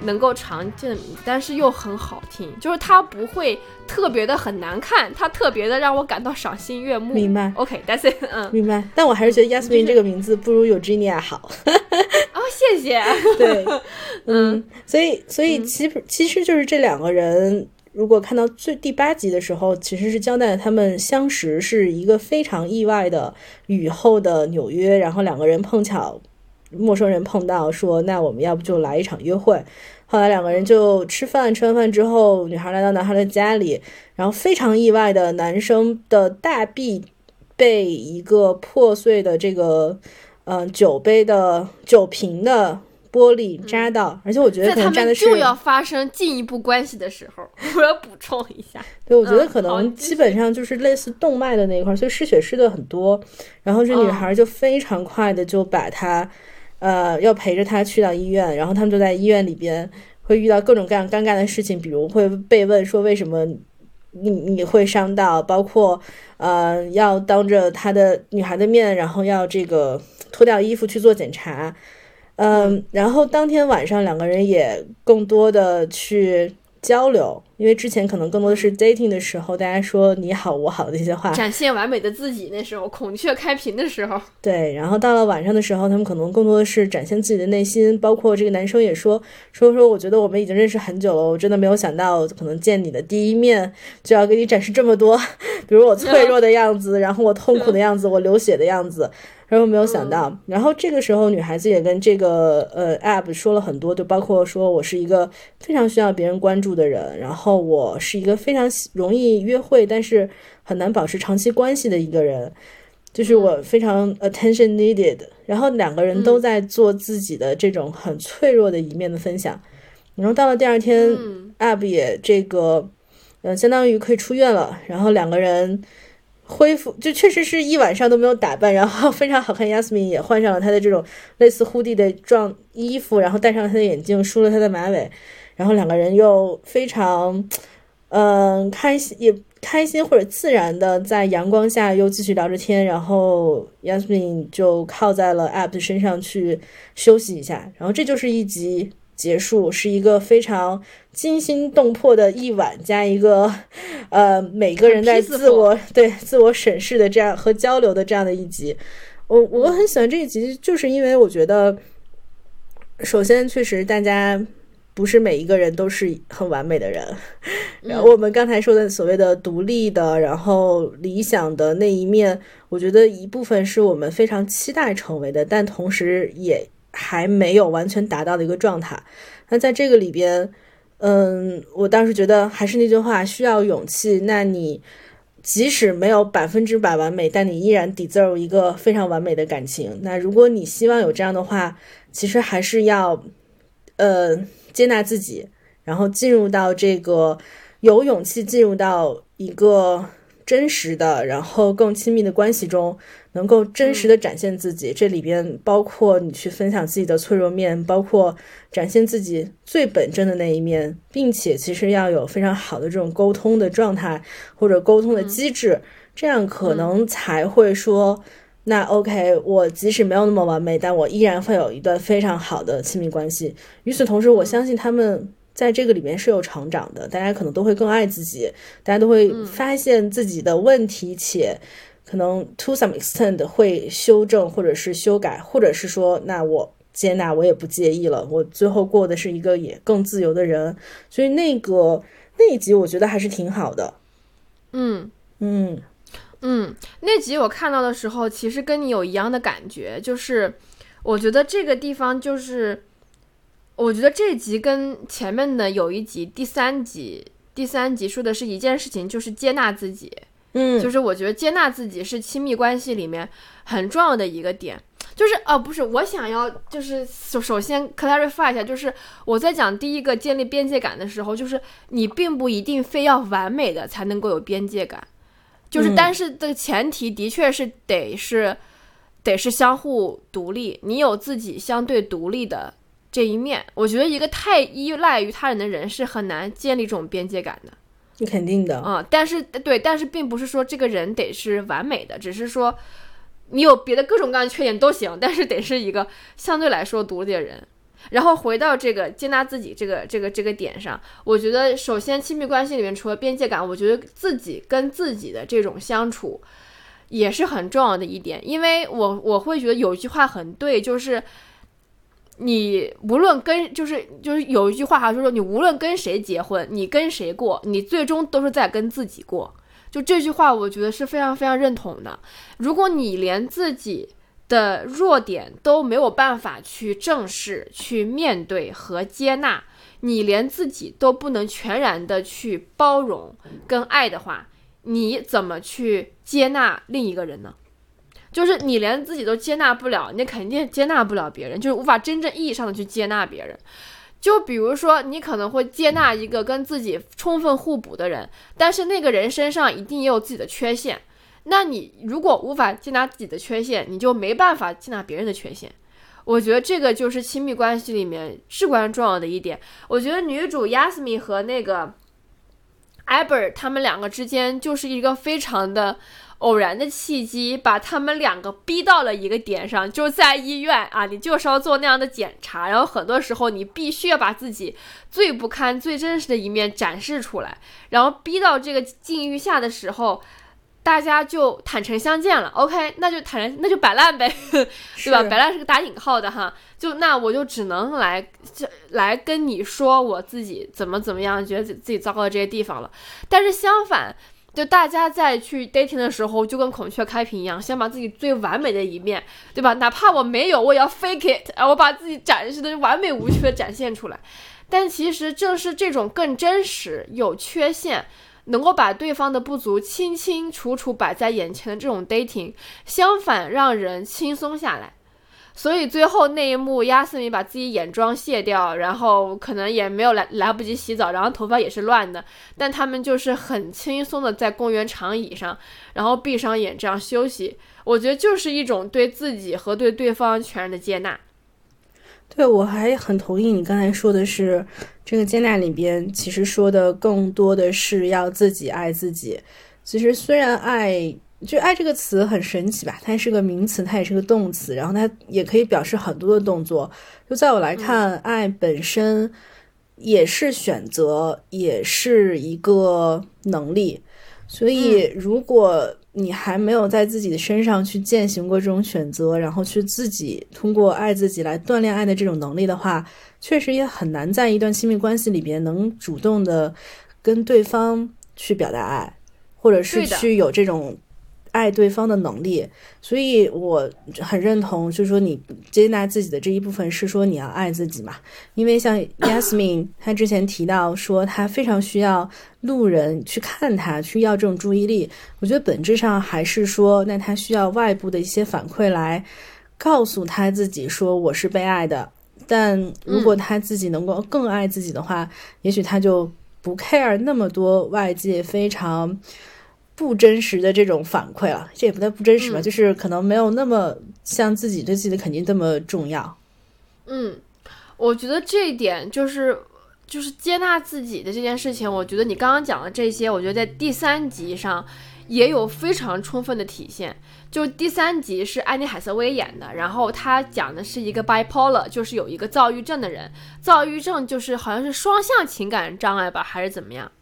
能够常见的名字，但是又很好听，就是它不会特别的很难看，它特别的让我感到赏心悦目。明白 OK，that's、it，嗯，明白，但我还是觉得 Yasmin 这个名字不如 Eugenia 好。哦，谢谢。对，嗯，所以所以其实其实就是这两个人，如果看到最第八集的时候，其实是交代了他们相识是一个非常意外的雨后的纽约，然后两个人碰巧陌生人碰到，说那我们要不就来一场约会。后来两个人就吃饭，吃完饭之后，女孩来到男孩的家里，然后非常意外的，男生的大臂被一个破碎的这个嗯、酒杯的酒瓶的玻璃扎到，而且我觉得在他可能扎的是，就要发生进一步关系的时候，我要补充一下。对，我觉得嗯可能基本上就是类似动脉的那一块儿，所以失血失的很多。然后这女哦孩就非常快的就把他，呃，要陪着她去到医院，然后他们就在医院里边会遇到各种各样尴尬的事情，比如会被问说为什么你你会伤到，包括呃要当着他的女孩的面，然后要这个脱掉衣服去做检查。嗯，然后当天晚上两个人也更多的去交流，因为之前可能更多的是 dating 的时候，大家说你好我好的一些话，展现完美的自己，那时候孔雀开屏的时候，对。然后到了晚上的时候，他们可能更多的是展现自己的内心，包括这个男生也说说说，我觉得我们已经认识很久了，我真的没有想到可能见你的第一面就要给你展示这么多，比如我脆弱的样子，然后我痛苦的样子，我流血的样子。然后没有想到，然后这个时候女孩子也跟这个呃 app 说了很多，就包括说我是一个非常需要别人关注的人，然后我是一个非常容易约会，但是很难保持长期关系的一个人，就是我非常 attention needed。然后两个人都在做自己的这种很脆弱的一面的分享。然后到了第二天、，app 也这个，呃，相当于可以出院了，然后两个人。恢复就确实是一晚上都没有打扮，然后非常好看。Yasmin 也换上了她的这种类似 hoodie 的状衣服，然后戴上了她的眼镜，梳了她的马尾，然后两个人又非常，嗯、开心也开心或者自然的在阳光下又继续聊着天，然后 Yasmin 就靠在了 App 身上去休息一下，然后这就是一集结束，是一个非常惊心动魄的一晚，加一个 呃每个人在自我对自我审视的这样和交流的这样的一集。我我很喜欢这一集，就是因为我觉得，首先确实大家不是每一个人都是很完美的人，然后我们刚才说的所谓的独立的，然后理想的那一面，我觉得一部分是我们非常期待成为的，但同时也还没有完全达到的一个状态。那在这个里边，嗯，我当时觉得还是那句话，需要勇气。那你即使没有百分之百完美，但你依然 deserve 一个非常完美的感情。那如果你希望有这样的话，其实还是要呃接纳自己，然后进入到这个有勇气进入到一个真实的，然后更亲密的关系中，能够真实的展现自己。这里边包括你去分享自己的脆弱面，包括展现自己最本真的那一面，并且其实要有非常好的这种沟通的状态或者沟通的机制，这样可能才会说。那 OK，我即使没有那么完美，但我依然会有一段非常好的亲密关系。与此同时，我相信他们在这个里面是有成长的，大家可能都会更爱自己，大家都会发现自己的问题，且可能 to some extent 会修正或者是修改，或者是说，那我接纳，我也不介意了，我最后过的是一个也更自由的人。所以那个那一集我觉得还是挺好的。嗯嗯嗯，那集我看到的时候，其实跟你有一样的感觉，就是我觉得这个地方就是，我觉得这集跟前面的有一集第三集，第三集说的是一件事情，就是接纳自己。嗯，就是我觉得接纳自己是亲密关系里面很重要的一个点。就是哦，不是，我想要就是首首先 clarify 一下，就是我在讲第一个建立边界感的时候，就是你并不一定非要完美的才能够有边界感，就是嗯但是的前提的确是得是得是相互独立，你有自己相对独立的这一面。我觉得一个太依赖于他人的人是很难建立这种边界感的。肯定的啊、但是对，但是并不是说这个人得是完美的，只是说你有别的各种各样的缺点都行，但是得是一个相对来说独立的人。然后回到这个接纳自己这个这个这个点上，我觉得首先亲密关系里面除了边界感，我觉得自己跟自己的这种相处也是很重要的一点，因为我我会觉得有一句话很对，就是你无论跟就是就是有一句话哈，就是说你无论跟谁结婚，你跟谁过，你最终都是在跟自己过。就这句话，我觉得是非常非常认同的。如果你连自己的弱点都没有办法去正视、去面对和接纳，你连自己都不能全然的去包容跟爱的话，你怎么去接纳另一个人呢？就是你连自己都接纳不了，你肯定接纳不了别人，就是无法真正意义上的去接纳别人。就比如说，你可能会接纳一个跟自己充分互补的人，但是那个人身上一定也有自己的缺陷。那你如果无法接纳自己的缺陷，你就没办法接纳别人的缺陷。我觉得这个就是亲密关系里面至关重要的一点。我觉得女主 Yasmin 和那个 Aber 他们两个之间就是一个非常的偶然的契机，把他们两个逼到了一个点上，就在医院啊，你就是要做那样的检查，然后很多时候你必须要把自己最不堪、最真实的一面展示出来，然后逼到这个境遇下的时候。大家就坦诚相见了，OK，那就坦然，那就摆烂呗，对吧？摆烂是个打引号的哈，就那我就只能来这来跟你说我自己怎么怎么样，觉得自自己糟糕的这些地方了。但是相反，就大家在去 dating 的时候，就跟孔雀开屏一样，先把自己最完美的一面，对吧？哪怕我没有，我也要 fake it，啊我把自己展示的完美无缺展现出来。但其实正是这种更真实、有缺陷。能够把对方的不足清清楚楚摆在眼前的这种 dating，相反让人轻松下来。所以最后那一幕，亚瑟米把自己眼妆卸掉，然后可能也没有来来不及洗澡，然后头发也是乱的，但他们就是很轻松的在公园长椅上，然后闭上眼这样休息。我觉得就是一种对自己和对对方全然的接纳。对，我还很同意你刚才说的是，这个接纳里边其实说的更多的是要自己爱自己。其实虽然爱，就爱这个词很神奇吧，它是个名词，它也是个动词，然后它也可以表示很多的动作。就在我来看，爱本身也是选择，也是一个能力。所以如果你还没有在自己的身上去践行过这种选择，然后去自己通过爱自己来锻炼爱的这种能力的话，确实也很难在一段亲密关系里边能主动的跟对方去表达爱，或者是去有这种爱对方的能力。所以我很认同，就是说你接纳自己的这一部分是说你要爱自己嘛，因为像 Yasmin 她之前提到说她非常需要路人去看她，去要这种注意力。我觉得本质上还是说，那她需要外部的一些反馈来告诉她自己说我是被爱的。但如果她自己能够更爱自己的话，也许她就不 care 那么多外界非常不真实的这种反馈了。这也不太不真实吧，嗯就是可能没有那么像自己对自己的肯定这么重要。嗯，我觉得这一点就是就是接纳自己的这件事情，我觉得你刚刚讲的这些，我觉得在第三集上也有非常充分的体现。就第三集是安妮海瑟薇演的，然后她讲的是一个 bipolar，就是有一个躁郁症的人，躁郁症就是好像是双向情感障碍吧，还是怎么样？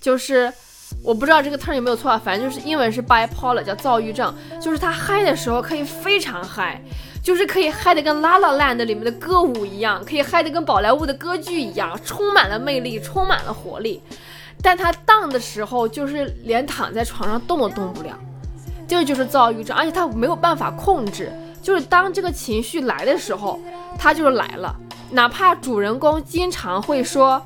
就是我不知道这个 term 有没有错，啊，反正就是英文是 bipolar，叫躁郁症，就是他嗨的时候可以非常嗨，就是可以嗨得跟《La La Land》里面的歌舞一样，可以嗨得跟宝莱坞的歌剧一样，充满了魅力，充满了活力。但他 down 的时候，就是连躺在床上动都动不了，这就是躁郁症，而且他没有办法控制。就是当这个情绪来的时候，他就是来了，哪怕主人公经常会说，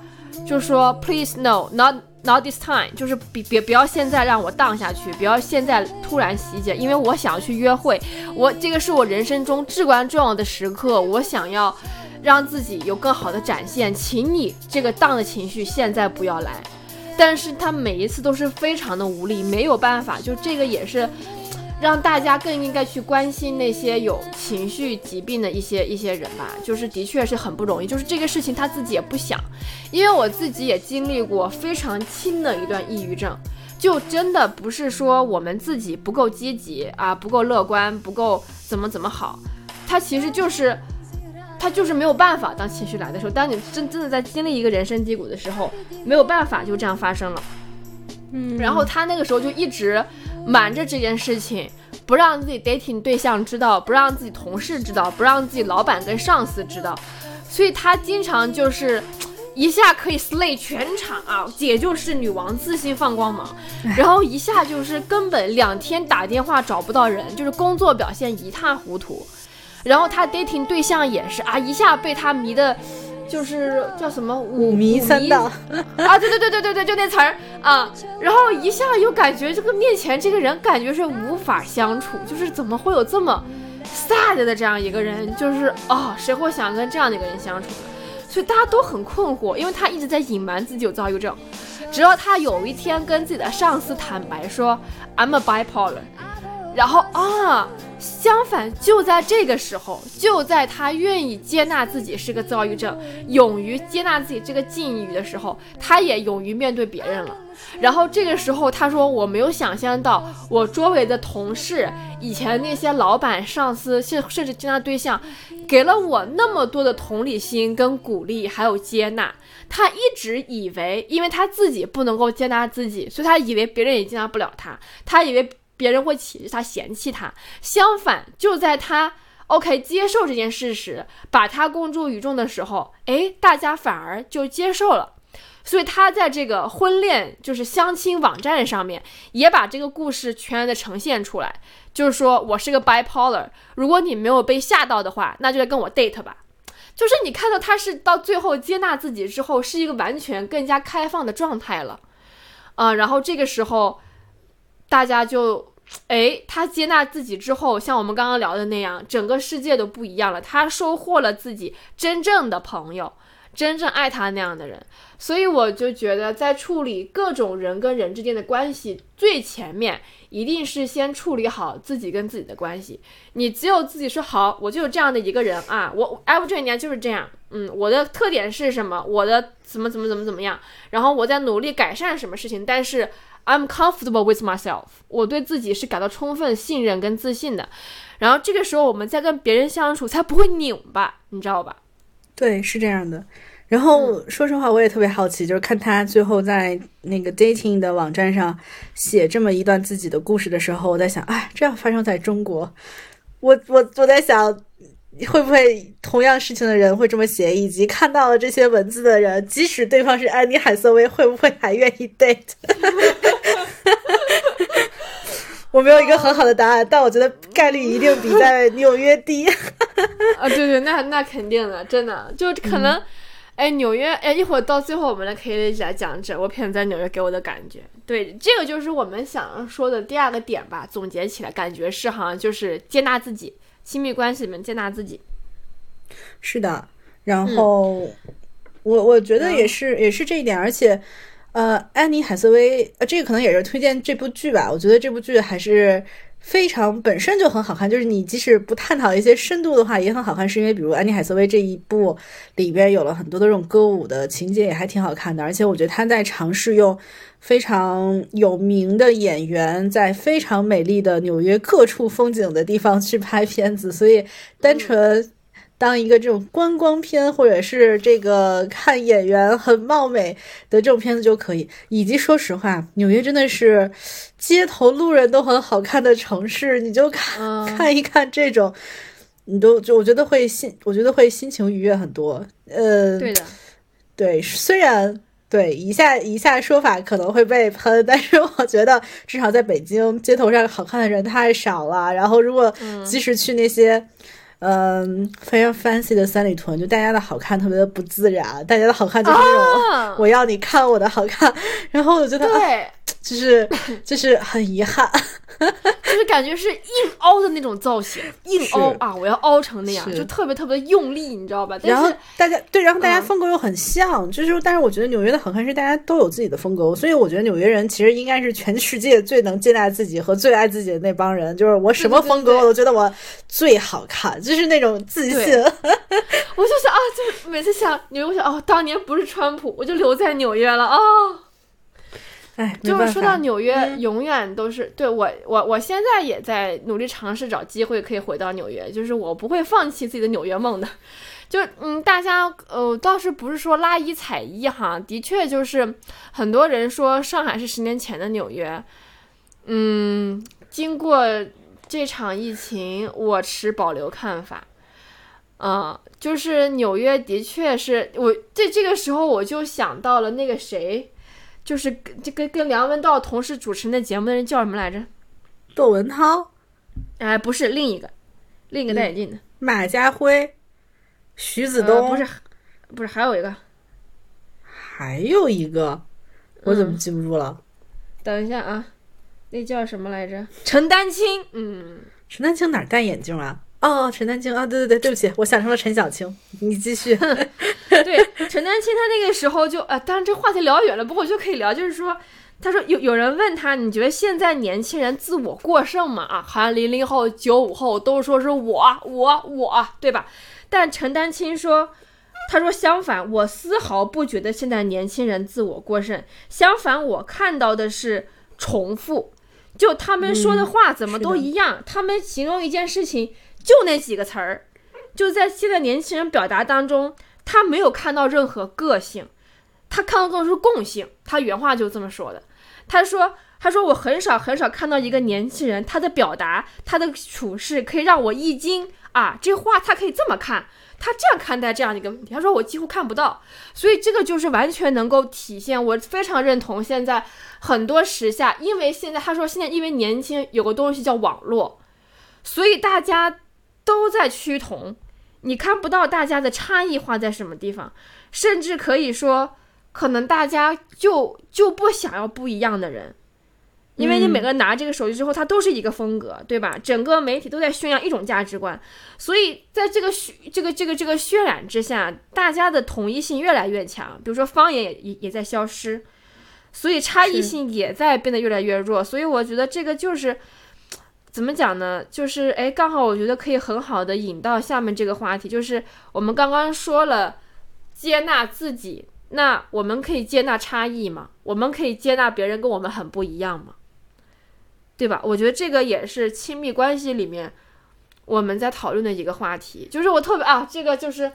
就说 Please no, not not this time，就是别别不要现在让我荡下去，不要现在突然袭击，因为我想要去约会，我这个是我人生中至关重要的时刻，我想要让自己有更好的展现，请你这个荡的情绪现在不要来。但是他每一次都是非常的无力，没有办法，就这个也是让大家更应该去关心那些有情绪疾病的一些一些人吧，就是的确是很不容易，就是这个事情他自己也不想，因为我自己也经历过非常轻的一段抑郁症，就真的不是说我们自己不够积极啊，不够乐观，不够怎么怎么好，他其实就是他就是没有办法，当情绪来的时候，当你真真的在经历一个人生低谷的时候，没有办法就这样发生了。嗯，然后他那个时候就一直瞒着这件事情，不让自己 dating 对象知道，不让自己同事知道，不让自己老板跟上司知道，所以他经常就是一下可以 slay 全场啊，姐就是女王自信放光芒，然后一下就是根本两天打电话找不到人，就是工作表现一塌糊涂，然后他 dating 对象也是啊，一下被他迷的。就是叫什么五迷三道。啊，对对对对对对，就那词儿啊，然后一下又感觉这个面前这个人感觉是无法相处，就是怎么会有这么 sad 的这样一个人，就是哦，谁会想跟这样的一个人相处呢？所以大家都很困惑，因为他一直在隐瞒自己有躁郁症，直到他有一天跟自己的上司坦白说 I'm a bipolar，然后啊。相反，就在这个时候，就在他愿意接纳自己是个躁郁症，勇于接纳自己这个境遇的时候，他也勇于面对别人了。然后这个时候，他说：“我没有想象到，我周围的同事，以前那些老板、上司，甚甚至其他对象，给了我那么多的同理心、跟鼓励，还有接纳。他一直以为，因为他自己不能够接纳自己，所以他以为别人也接纳不了他。他以为。”别人会歧视他、嫌弃他。相反，就在他 OK 接受这件事实，把他公诸于众的时候，哎，大家反而就接受了。所以他在这个婚恋就是相亲网站上面，也把这个故事全然的呈现出来，就是说我是个 bipolar。如果你没有被吓到的话，那就来跟我 date 吧。就是你看到他是到最后接纳自己之后，是一个完全更加开放的状态了。啊，然后这个时候。大家就，哎，他接纳自己之后，像我们刚刚聊的那样，整个世界都不一样了。他收获了自己真正的朋友，真正爱他那样的人。所以我就觉得，在处理各种人跟人之间的关系，最前面一定是先处理好自己跟自己的关系。你只有自己说好，我就有这样的一个人啊，我哎，我这一年就是这样，嗯，我的特点是什么？我的怎么怎么怎么怎么样？然后我在努力改善什么事情，但是。I'm comfortable with myself，我对自己是感到充分信任跟自信的，然后这个时候我们再跟别人相处才不会拧巴，你知道吧？对，是这样的。然后说实话，我也特别好奇，就是看他最后在那个 dating 的网站上写这么一段自己的故事的时候，我在想，哎，这要发生在中国，我我我在想。会不会同样事情的人会这么写？以及看到了这些文字的人，即使对方是安妮海瑟薇，会不会还愿意 date？我没有一个很好的答案，但我觉得概率一定比在纽约低。啊，对对，那那肯定的，真的就可能，哎，纽约，哎，一会儿到最后我们来可以一起来讲整部片子在纽约给我的感觉。对，这个就是我们想说的第二个点吧。总结起来，感觉是哈，就是接纳自己。亲密关系里面接纳自己，是的。然后我我觉得也是也是这一点，而且呃，安妮海瑟薇呃，这个可能也是推荐这部剧吧。我觉得这部剧还是非常本身就很好看，就是你即使不探讨一些深度的话，也很好看。是因为比如安妮海瑟薇这一部里边有了很多的这种歌舞的情节，也还挺好看的。而且我觉得她在尝试用。非常有名的演员在非常美丽的纽约各处风景的地方去拍片子，所以单纯当一个这种观光片，或者是这个看演员很貌美的这种片子就可以。以及说实话，纽约真的是街头路人都很好看的城市，你就看 看一看这种，你都就我觉得会心，我觉得会心情愉悦很多。呃，对的，对，虽然。对，以下以下说法可能会被喷，但是我觉得至少在北京街头上好看的人太少了。然后，如果即使去那些嗯非常 fancy 的三里屯，就大家的好看特别的不自然，大家的好看就是那种我要你看我的好看。然后我觉得对，就是 就是很遗憾。就就是 感觉是硬凹的那种造型，硬凹啊！我要凹成那样，就特别特别用力，你知道吧？然后大家对，然后大家嗯风格又很像，就是但是我觉得纽约的好看是大家都有自己的风格，所以我觉得纽约人其实应该是全世界最能接纳自己和最爱自己的那帮人，就是我什么风格我都觉得我最好看，就是那种自信。我就想啊，就每次想纽约，我想哦，当年不是川普，我就留在纽约了啊。哎，就是说到，纽约，嗯永远都是对我，我我现在也在努力尝试找机会可以回到纽约，就是我不会放弃自己的纽约梦的。就嗯，大家呃倒是不是说拉一踩一哈，的确就是很多人说上海是十年前的纽约，嗯，经过这场疫情，我持保留看法。嗯，就是纽约的确是我这这个时候我就想到了那个谁，就是跟这跟跟梁文道同时主持那节目的人叫什么来着？窦文涛、哎，不是另一个，另一个戴眼镜的，马家辉、徐子呃东，不是，不是还有一个，还有一个，我怎么嗯记不住了？等一下啊，那叫什么来着？陈丹青，嗯，陈丹青哪戴眼镜啊？哦，陈丹青啊，对对对，对不起，我想成了陈小青。你继续。对，陈丹青他那个时候就啊，当然这话题聊远了，不过我就可以聊，就是说，他说有有人问他，你觉得现在年轻人自我过剩吗？啊，好像零零后、九五后都说是我我我，对吧？但陈丹青说。他说：“相反，我丝毫不觉得现在年轻人自我过剩。相反，我看到的是重复，就他们说的话怎么都一样，他们形容一件事情就那几个词儿，就在现在年轻人表达当中，他没有看到任何个性，他看到更多是共性。他原话就这么说的。他说：“他说我很少很少看到一个年轻人，他的表达，他的处事可以让我一惊啊！这话他可以这么看，他这样看待这样一个问题。他说我几乎看不到，所以这个就是完全能够体现。我非常认同现在很多时下，因为现在他说现在因为年轻有个东西叫网络，所以大家都在趋同。”你看不到大家的差异化在什么地方，甚至可以说，可能大家就就不想要不一样的人，因为你嗯每个人拿这个手机之后，它都是一个风格，对吧？整个媒体都在宣扬一种价值观，所以在这个渲这个这个这个渲染之下，大家的统一性越来越强，比如说方言也也也在消失，所以差异性也在变得越来越弱，所以我觉得这个就是。怎么讲呢？就是哎，刚好我觉得可以很好的引到下面这个话题，就是我们刚刚说了接纳自己，那我们可以接纳差异吗？我们可以接纳别人跟我们很不一样吗？对吧？我觉得这个也是亲密关系里面我们在讨论的一个话题。就是我特别啊，这个就是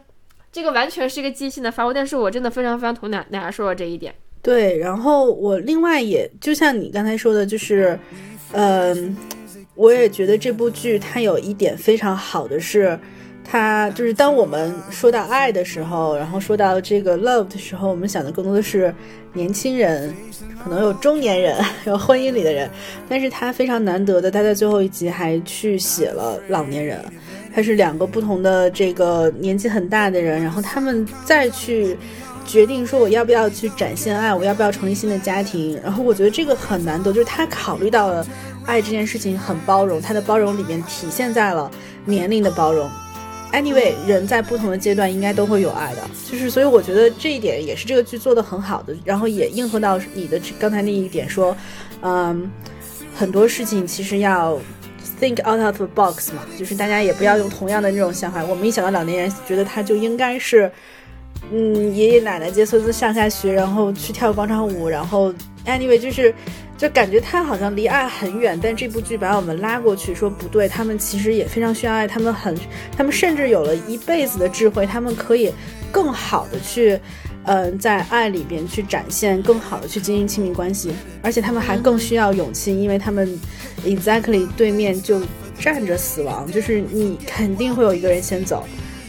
这个完全是一个即兴的发挥，但是我真的非常非常同意奶奶说的这一点。对，然后我另外也就像你刚才说的，就是，嗯、我也觉得这部剧它有一点非常好的是，他就是当我们说到爱的时候，然后说到这个 love 的时候，我们想的更多的是年轻人，可能有中年人，有婚姻里的人，但是他非常难得的，他在最后一集还去写了老年人，他是两个不同的这个年纪很大的人，然后他们再去。决定说我要不要去展现爱，我要不要成立新的家庭。然后我觉得这个很难得，就是他考虑到了爱这件事情很包容，他的包容里面体现在了年龄的包容。Anyway，人在不同的阶段应该都会有爱的，就是所以我觉得这一点也是这个剧做的很好的，然后也应和到你的刚才那一点说，嗯，很多事情其实要 think out of the box 嘛，就是大家也不要用同样的那种想法。我们一想到老年人，觉得他就应该是。嗯，爷爷奶奶接孙子上下学，然后去跳广场舞，然后 anyway 就是，就感觉他好像离爱很远，但这部剧把我们拉过去，说不对，他们其实也非常需要爱，他们很，他们甚至有了一辈子的智慧，他们可以更好的去，嗯、在爱里边去展现，更好的去经营亲密关系，而且他们还更需要勇气，因为他们 exactly 对面就站着死亡，就是你肯定会有一个人先走。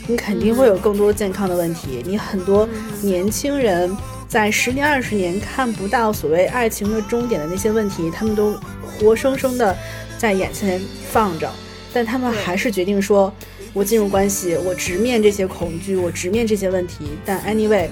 你肯定会有更多健康的问题。你很多年轻人在十年、二十年看不到所谓爱情的终点的那些问题，他们都活生生的在眼前放着，但他们还是决定说，我进入关系，我直面这些恐惧，我直面这些问题。但 anyway，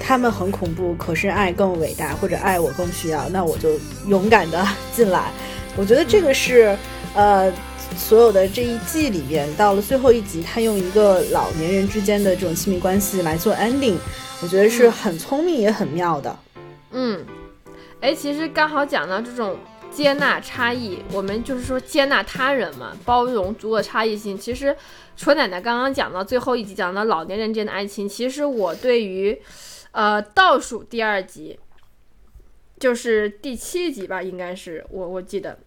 他们很恐怖，可是爱更伟大，或者爱我更需要，那我就勇敢的 进来。我觉得这个是。呃，所有的这一季里边，到了最后一集，他用一个老年人之间的这种亲密关系来做 ending，我觉得是很聪明也很妙的。嗯，哎，其实刚好讲到这种接纳差异，我们就是说接纳他人嘛，包容足够差异性。其实，楚奶奶刚刚讲到最后一集，讲到老年人之间的爱情，其实我对于，呃，倒数第二集，就是第七集吧，应该是我我记得，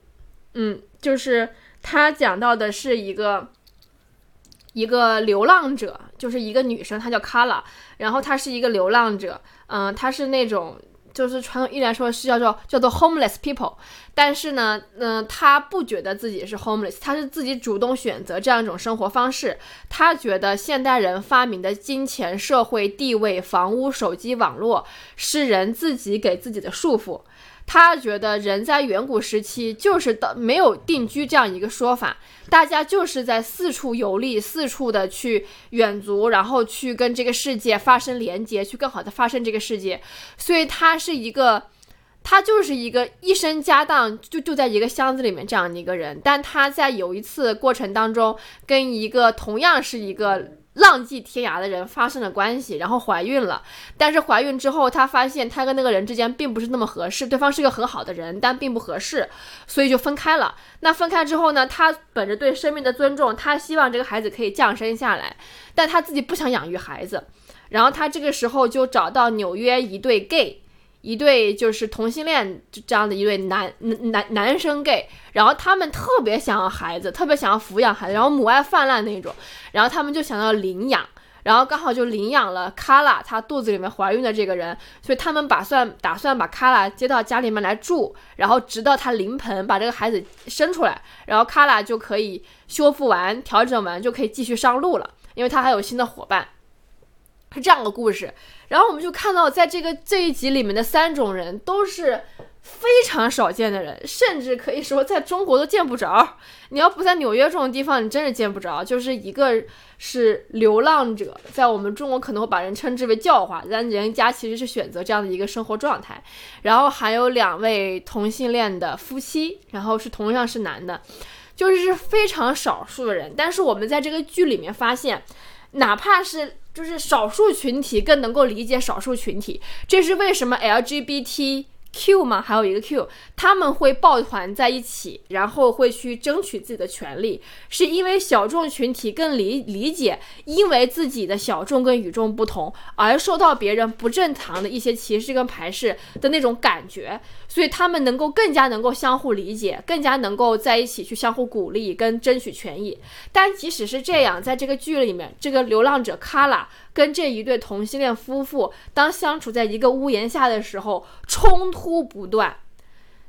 嗯，就是他讲到的是一个。一个流浪者，就是一个女生，她叫卡拉，然后他是一个流浪者，嗯，他是那种。就是传统意义来说是叫做叫做 homeless people，但是呢，嗯，他不觉得自己是 homeless，他是自己主动选择这样一种生活方式。他觉得现代人发明的金钱、社会地位、房屋、手机、网络是人自己给自己的束缚。他觉得人在远古时期就是的没有定居这样一个说法，大家就是在四处游历，四处的去远足，然后去跟这个世界发生连接，去更好的发生这个世界。所以他是一个，他就是一个一生家当就就在一个箱子里面这样的一个人。但他在有一次过程当中，跟一个同样是一个。浪迹天涯的人发生了关系，然后怀孕了。但是怀孕之后，她发现她跟那个人之间并不是那么合适，对方是个很好的人，但并不合适，所以就分开了。那分开之后呢？她本着对生命的尊重，她希望这个孩子可以降生下来，但她自己不想养育孩子。然后她这个时候就找到纽约一对 gay。一对就是同性恋这样的一对男男男生 gay，然后他们特别想要孩子，特别想要抚养孩子，然后母爱泛滥那种，然后他们就想要领养，然后刚好就领养了卡拉，她肚子里面怀孕的这个人，所以他们打算打算把卡拉接到家里面来住，然后直到她临盆把这个孩子生出来，然后卡拉就可以修复完、调整完就可以继续上路了，因为她还有新的伙伴。是这样的故事，然后我们就看到，在这个这一集里面的三种人都是非常少见的人，甚至可以说在中国都见不着。你要不在纽约这种地方，你真是见不着。就是一个是流浪者，在我们中国可能会把人称之为教化，但人家其实是选择这样的一个生活状态。然后还有两位同性恋的夫妻，然后是同样是男的，就是非常少数的人。但是我们在这个剧里面发现，哪怕是。就是少数群体更能够理解少数群体，这是为什么 LGBT。Q 吗？还有一个 Q，他们会抱团在一起，然后会去争取自己的权利，是因为小众群体更理理解，因为自己的小众跟与众不同而受到别人不正常的一些歧视跟排斥的那种感觉，所以他们能够更加能够相互理解，更加能够在一起去相互鼓励跟争取权益。但即使是这样，在这个剧里面，这个流浪者卡拉。跟这一对同性恋夫妇，当相处在一个屋檐下的时候，冲突不断。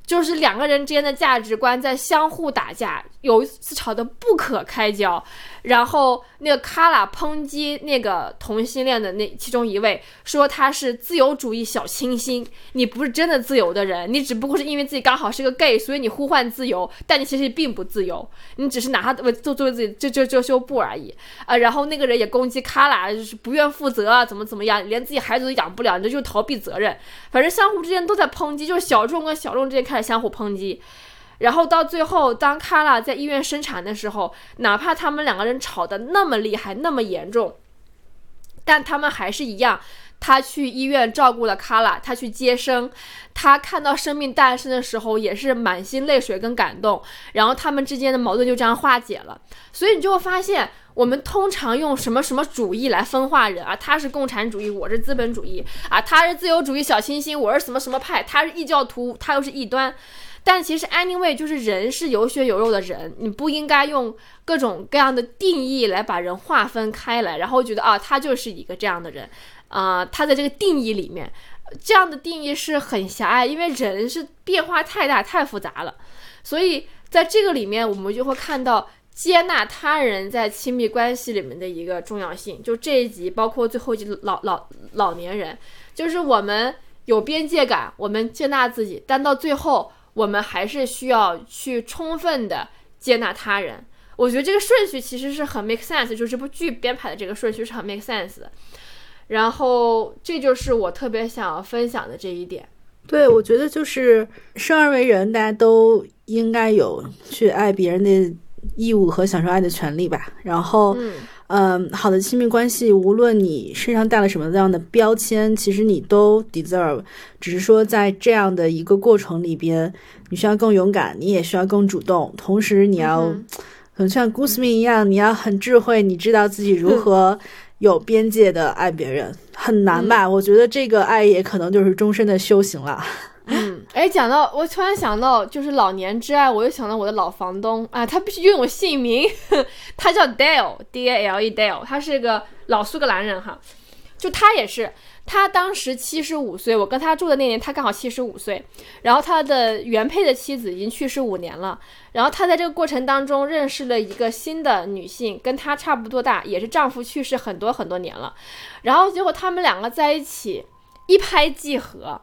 就是两个人之间的价值观在相互打架，有一次吵得不可开交，然后那个卡拉抨击那个同性恋的那其中一位，说他是自由主义小清新，你不是真的自由的人，你只不过是因为自己刚好是个 gay，所以你呼唤自由，但你其实并不自由，你只是拿他做作为自己遮遮遮羞布而已啊。然后那个人也攻击卡拉，就是不愿负责啊，怎么怎么样，连自己孩子都养不了，你这就逃避责任，反正相互之间都在抨击，就是小众跟小众之间开。相互抨击，然后到最后，当卡拉在医院生产的时候，哪怕他们两个人吵得那么厉害、那么严重，但他们还是一样。他去医院照顾了卡拉，他去接生，他看到生命诞生的时候也是满心泪水跟感动。然后他们之间的矛盾就这样化解了。所以你就会发现，我们通常用什么什么主义来分化人啊？他是共产主义，我是资本主义啊；他是自由主义小清新，我是什么什么派；他是异教徒，他又是异端。但其实 anyway，就是人是有血有肉的人，你不应该用各种各样的定义来把人划分开来，然后觉得啊，他就是一个这样的人。啊，他的这个定义里面，这样的定义是很狭隘，因为人是变化太大、太复杂了。所以在这个里面，我们就会看到接纳他人在亲密关系里面的一个重要性。就这一集，包括最后一集老老老年人，就是我们有边界感，我们接纳自己，但到最后，我们还是需要去充分的接纳他人。我觉得这个顺序其实是很 make sense，就这部剧编排的这个顺序是很 make sense 的。然后，这就是我特别想要分享的这一点。对，我觉得就是生而为人，大家都应该有去爱别人的义务和享受爱的权利吧。然后，嗯嗯，好的亲密关系，无论你身上带了什么样的标签，其实你都 deserve。只是说，在这样的一个过程里边，你需要更勇敢，你也需要更主动，同时你要，嗯可能像 Guzman 一样，你要很智慧，你知道自己如何有边界的爱别人，很难吧？我觉得这个爱也可能就是终身的修行了。嗯，哎，讲到我突然想到，就是老年之爱，我又想到我的老房东啊，他必须用我姓名，他叫 Dale，D A L E Dale，他是个老苏格兰人哈，就他也是，他当时七十五岁，我跟他住的那年他刚好七十五岁，然后他的原配的妻子已经去世五年了，然后他在这个过程当中认识了一个新的女性，跟他差不多大，也是丈夫去世很多很多年了，然后结果他们两个在一起一拍即合。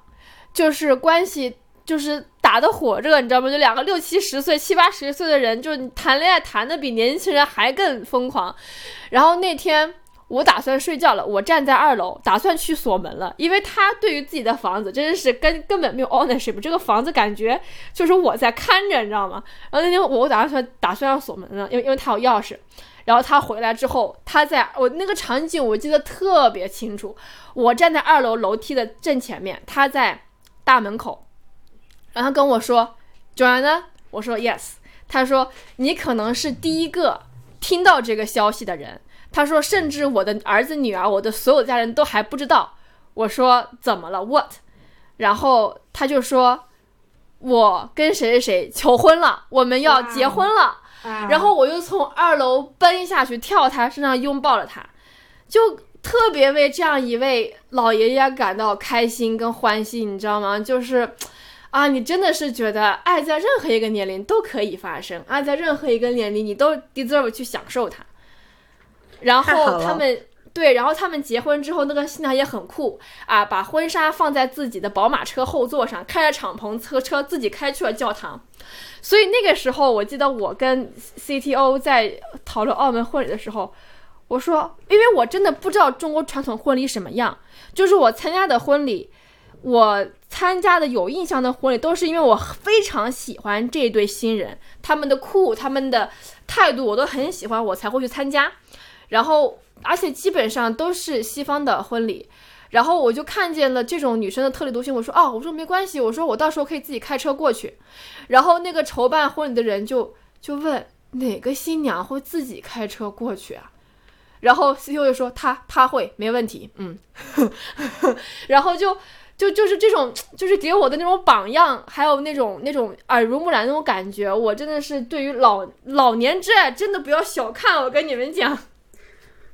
就是关系就是打得火热，你知道吗？就两个六七十岁、七八十岁的人，就谈恋爱谈的比年轻人还更疯狂。然后那天我打算睡觉了，我站在二楼，打算去锁门了，因为他对于自己的房子真的是根根本没有 ownership，这个房子感觉就是我在看着，你知道吗？然后那天我打算打算要锁门了，因为因为他有钥匙。然后他回来之后，他在我那个场景我记得特别清楚，我站在二楼楼梯的正前面，他在。大门口，然后跟我说：“Joanna，我说 yes。”他说：“你可能是第一个听到这个消息的人。”他说：“甚至我的儿子、女儿，我的所有家人都还不知道。”我说：“怎么了？What？” 然后他就说：“我跟谁谁谁求婚了，我们要结婚了。”然后我又从二楼奔下去，跳他身上拥抱了他，就。特别为这样一位老爷爷感到开心跟欢喜，你知道吗？就是，啊，你真的是觉得爱在任何一个年龄都可以发生，爱在任何一个年龄你都 deserve 去享受它。然后他们对，然后他们结婚之后，那个新娘也很酷啊，把婚纱放在自己的宝马车后座上，开着敞篷车车自己开去了教堂。所以那个时候，我记得我跟 CTO 在讨论澳门婚礼的时候。我说，因为我真的不知道中国传统婚礼什么样，就是我参加的婚礼，我参加的有印象的婚礼，都是因为我非常喜欢这对新人，他们的酷，他们的态度，我都很喜欢，我才会去参加。然后，而且基本上都是西方的婚礼，然后我就看见了这种女生的特立独行。我说，哦，我说没关系，我说我到时候可以自己开车过去。然后那个筹办婚礼的人就就问，哪个新娘会自己开车过去啊？然后 CEO 就说他他会没问题，嗯，然后就就就是这种就是给我的那种榜样，还有那种那种耳濡目染那种感觉，我真的是对于老老年之爱真的不要小看，我跟你们讲。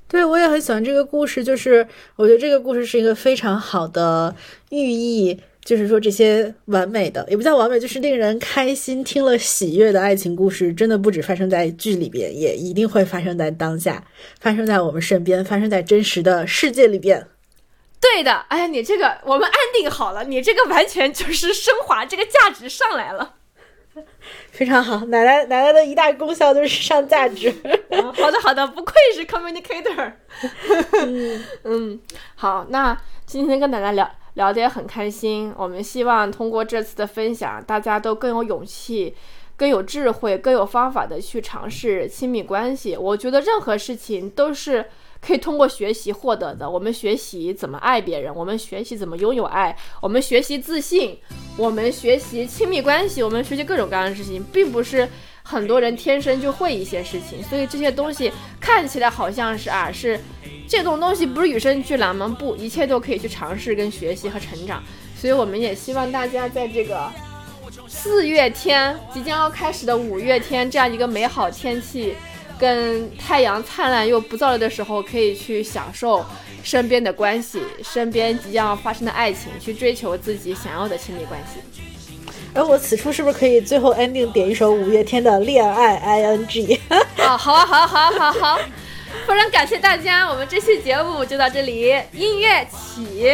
对，我也很喜欢这个故事，就是我觉得这个故事是一个非常好的寓意。就是说，这些完美的也不叫完美，就是令人开心、听了喜悦的爱情故事，真的不止发生在剧里边，也一定会发生在当下，发生在我们身边，发生在真实的世界里边。对的，哎，你这个我们安定好了，你这个完全就是升华，这个价值上来了，非常好。奶奶奶奶的一大功效就是上价值。好的好的，不愧是 communicator。嗯 嗯，好，那今天跟奶奶聊。聊得也很开心，我们希望通过这次的分享，大家都更有勇气、更有智慧、更有方法的去尝试亲密关系。我觉得任何事情都是可以通过学习获得的。我们学习怎么爱别人，我们学习怎么拥有爱，我们学习自信，我们学习亲密关系，我们学习各种各样的事情，并不是。很多人天生就会一些事情，所以这些东西看起来好像是啊，是这种东西不是与生俱来吗？不，一切都可以去尝试跟学习和成长。所以我们也希望大家在这个四月天即将要开始的五月天这样一个美好天气，跟太阳灿烂又不燥热的时候，可以去享受身边的关系，身边即将要发生的爱情，去追求自己想要的亲密关系。而我此处是不是可以最后 ending 点一首五月天的《恋爱 I N G》？啊，好啊，好啊，好啊，好好，非常感谢大家，我们这期节目就到这里，音乐起，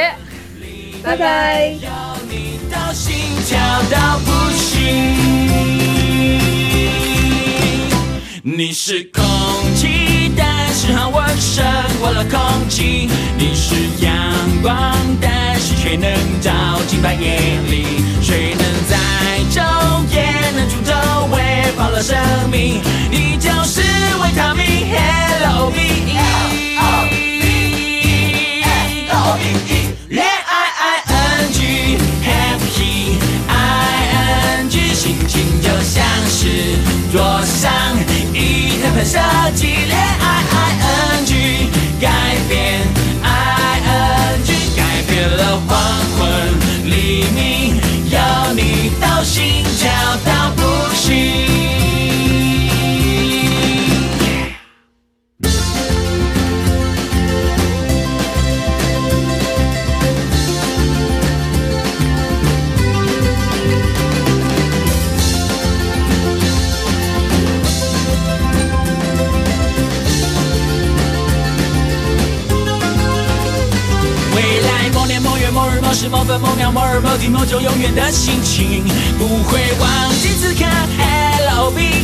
拜拜。你是空气，但是。是和我胜过了空气。你是阳光，但是却能照进白夜里。谁能在昼夜能出头，喂饱了生命？你就是维他命，Hello me。恋爱 I N G happy I N G 心情就像是桌上一台喷射机。恋爱是某分某秒某日某地某种永远的心情，不会忘记此刻 L O B。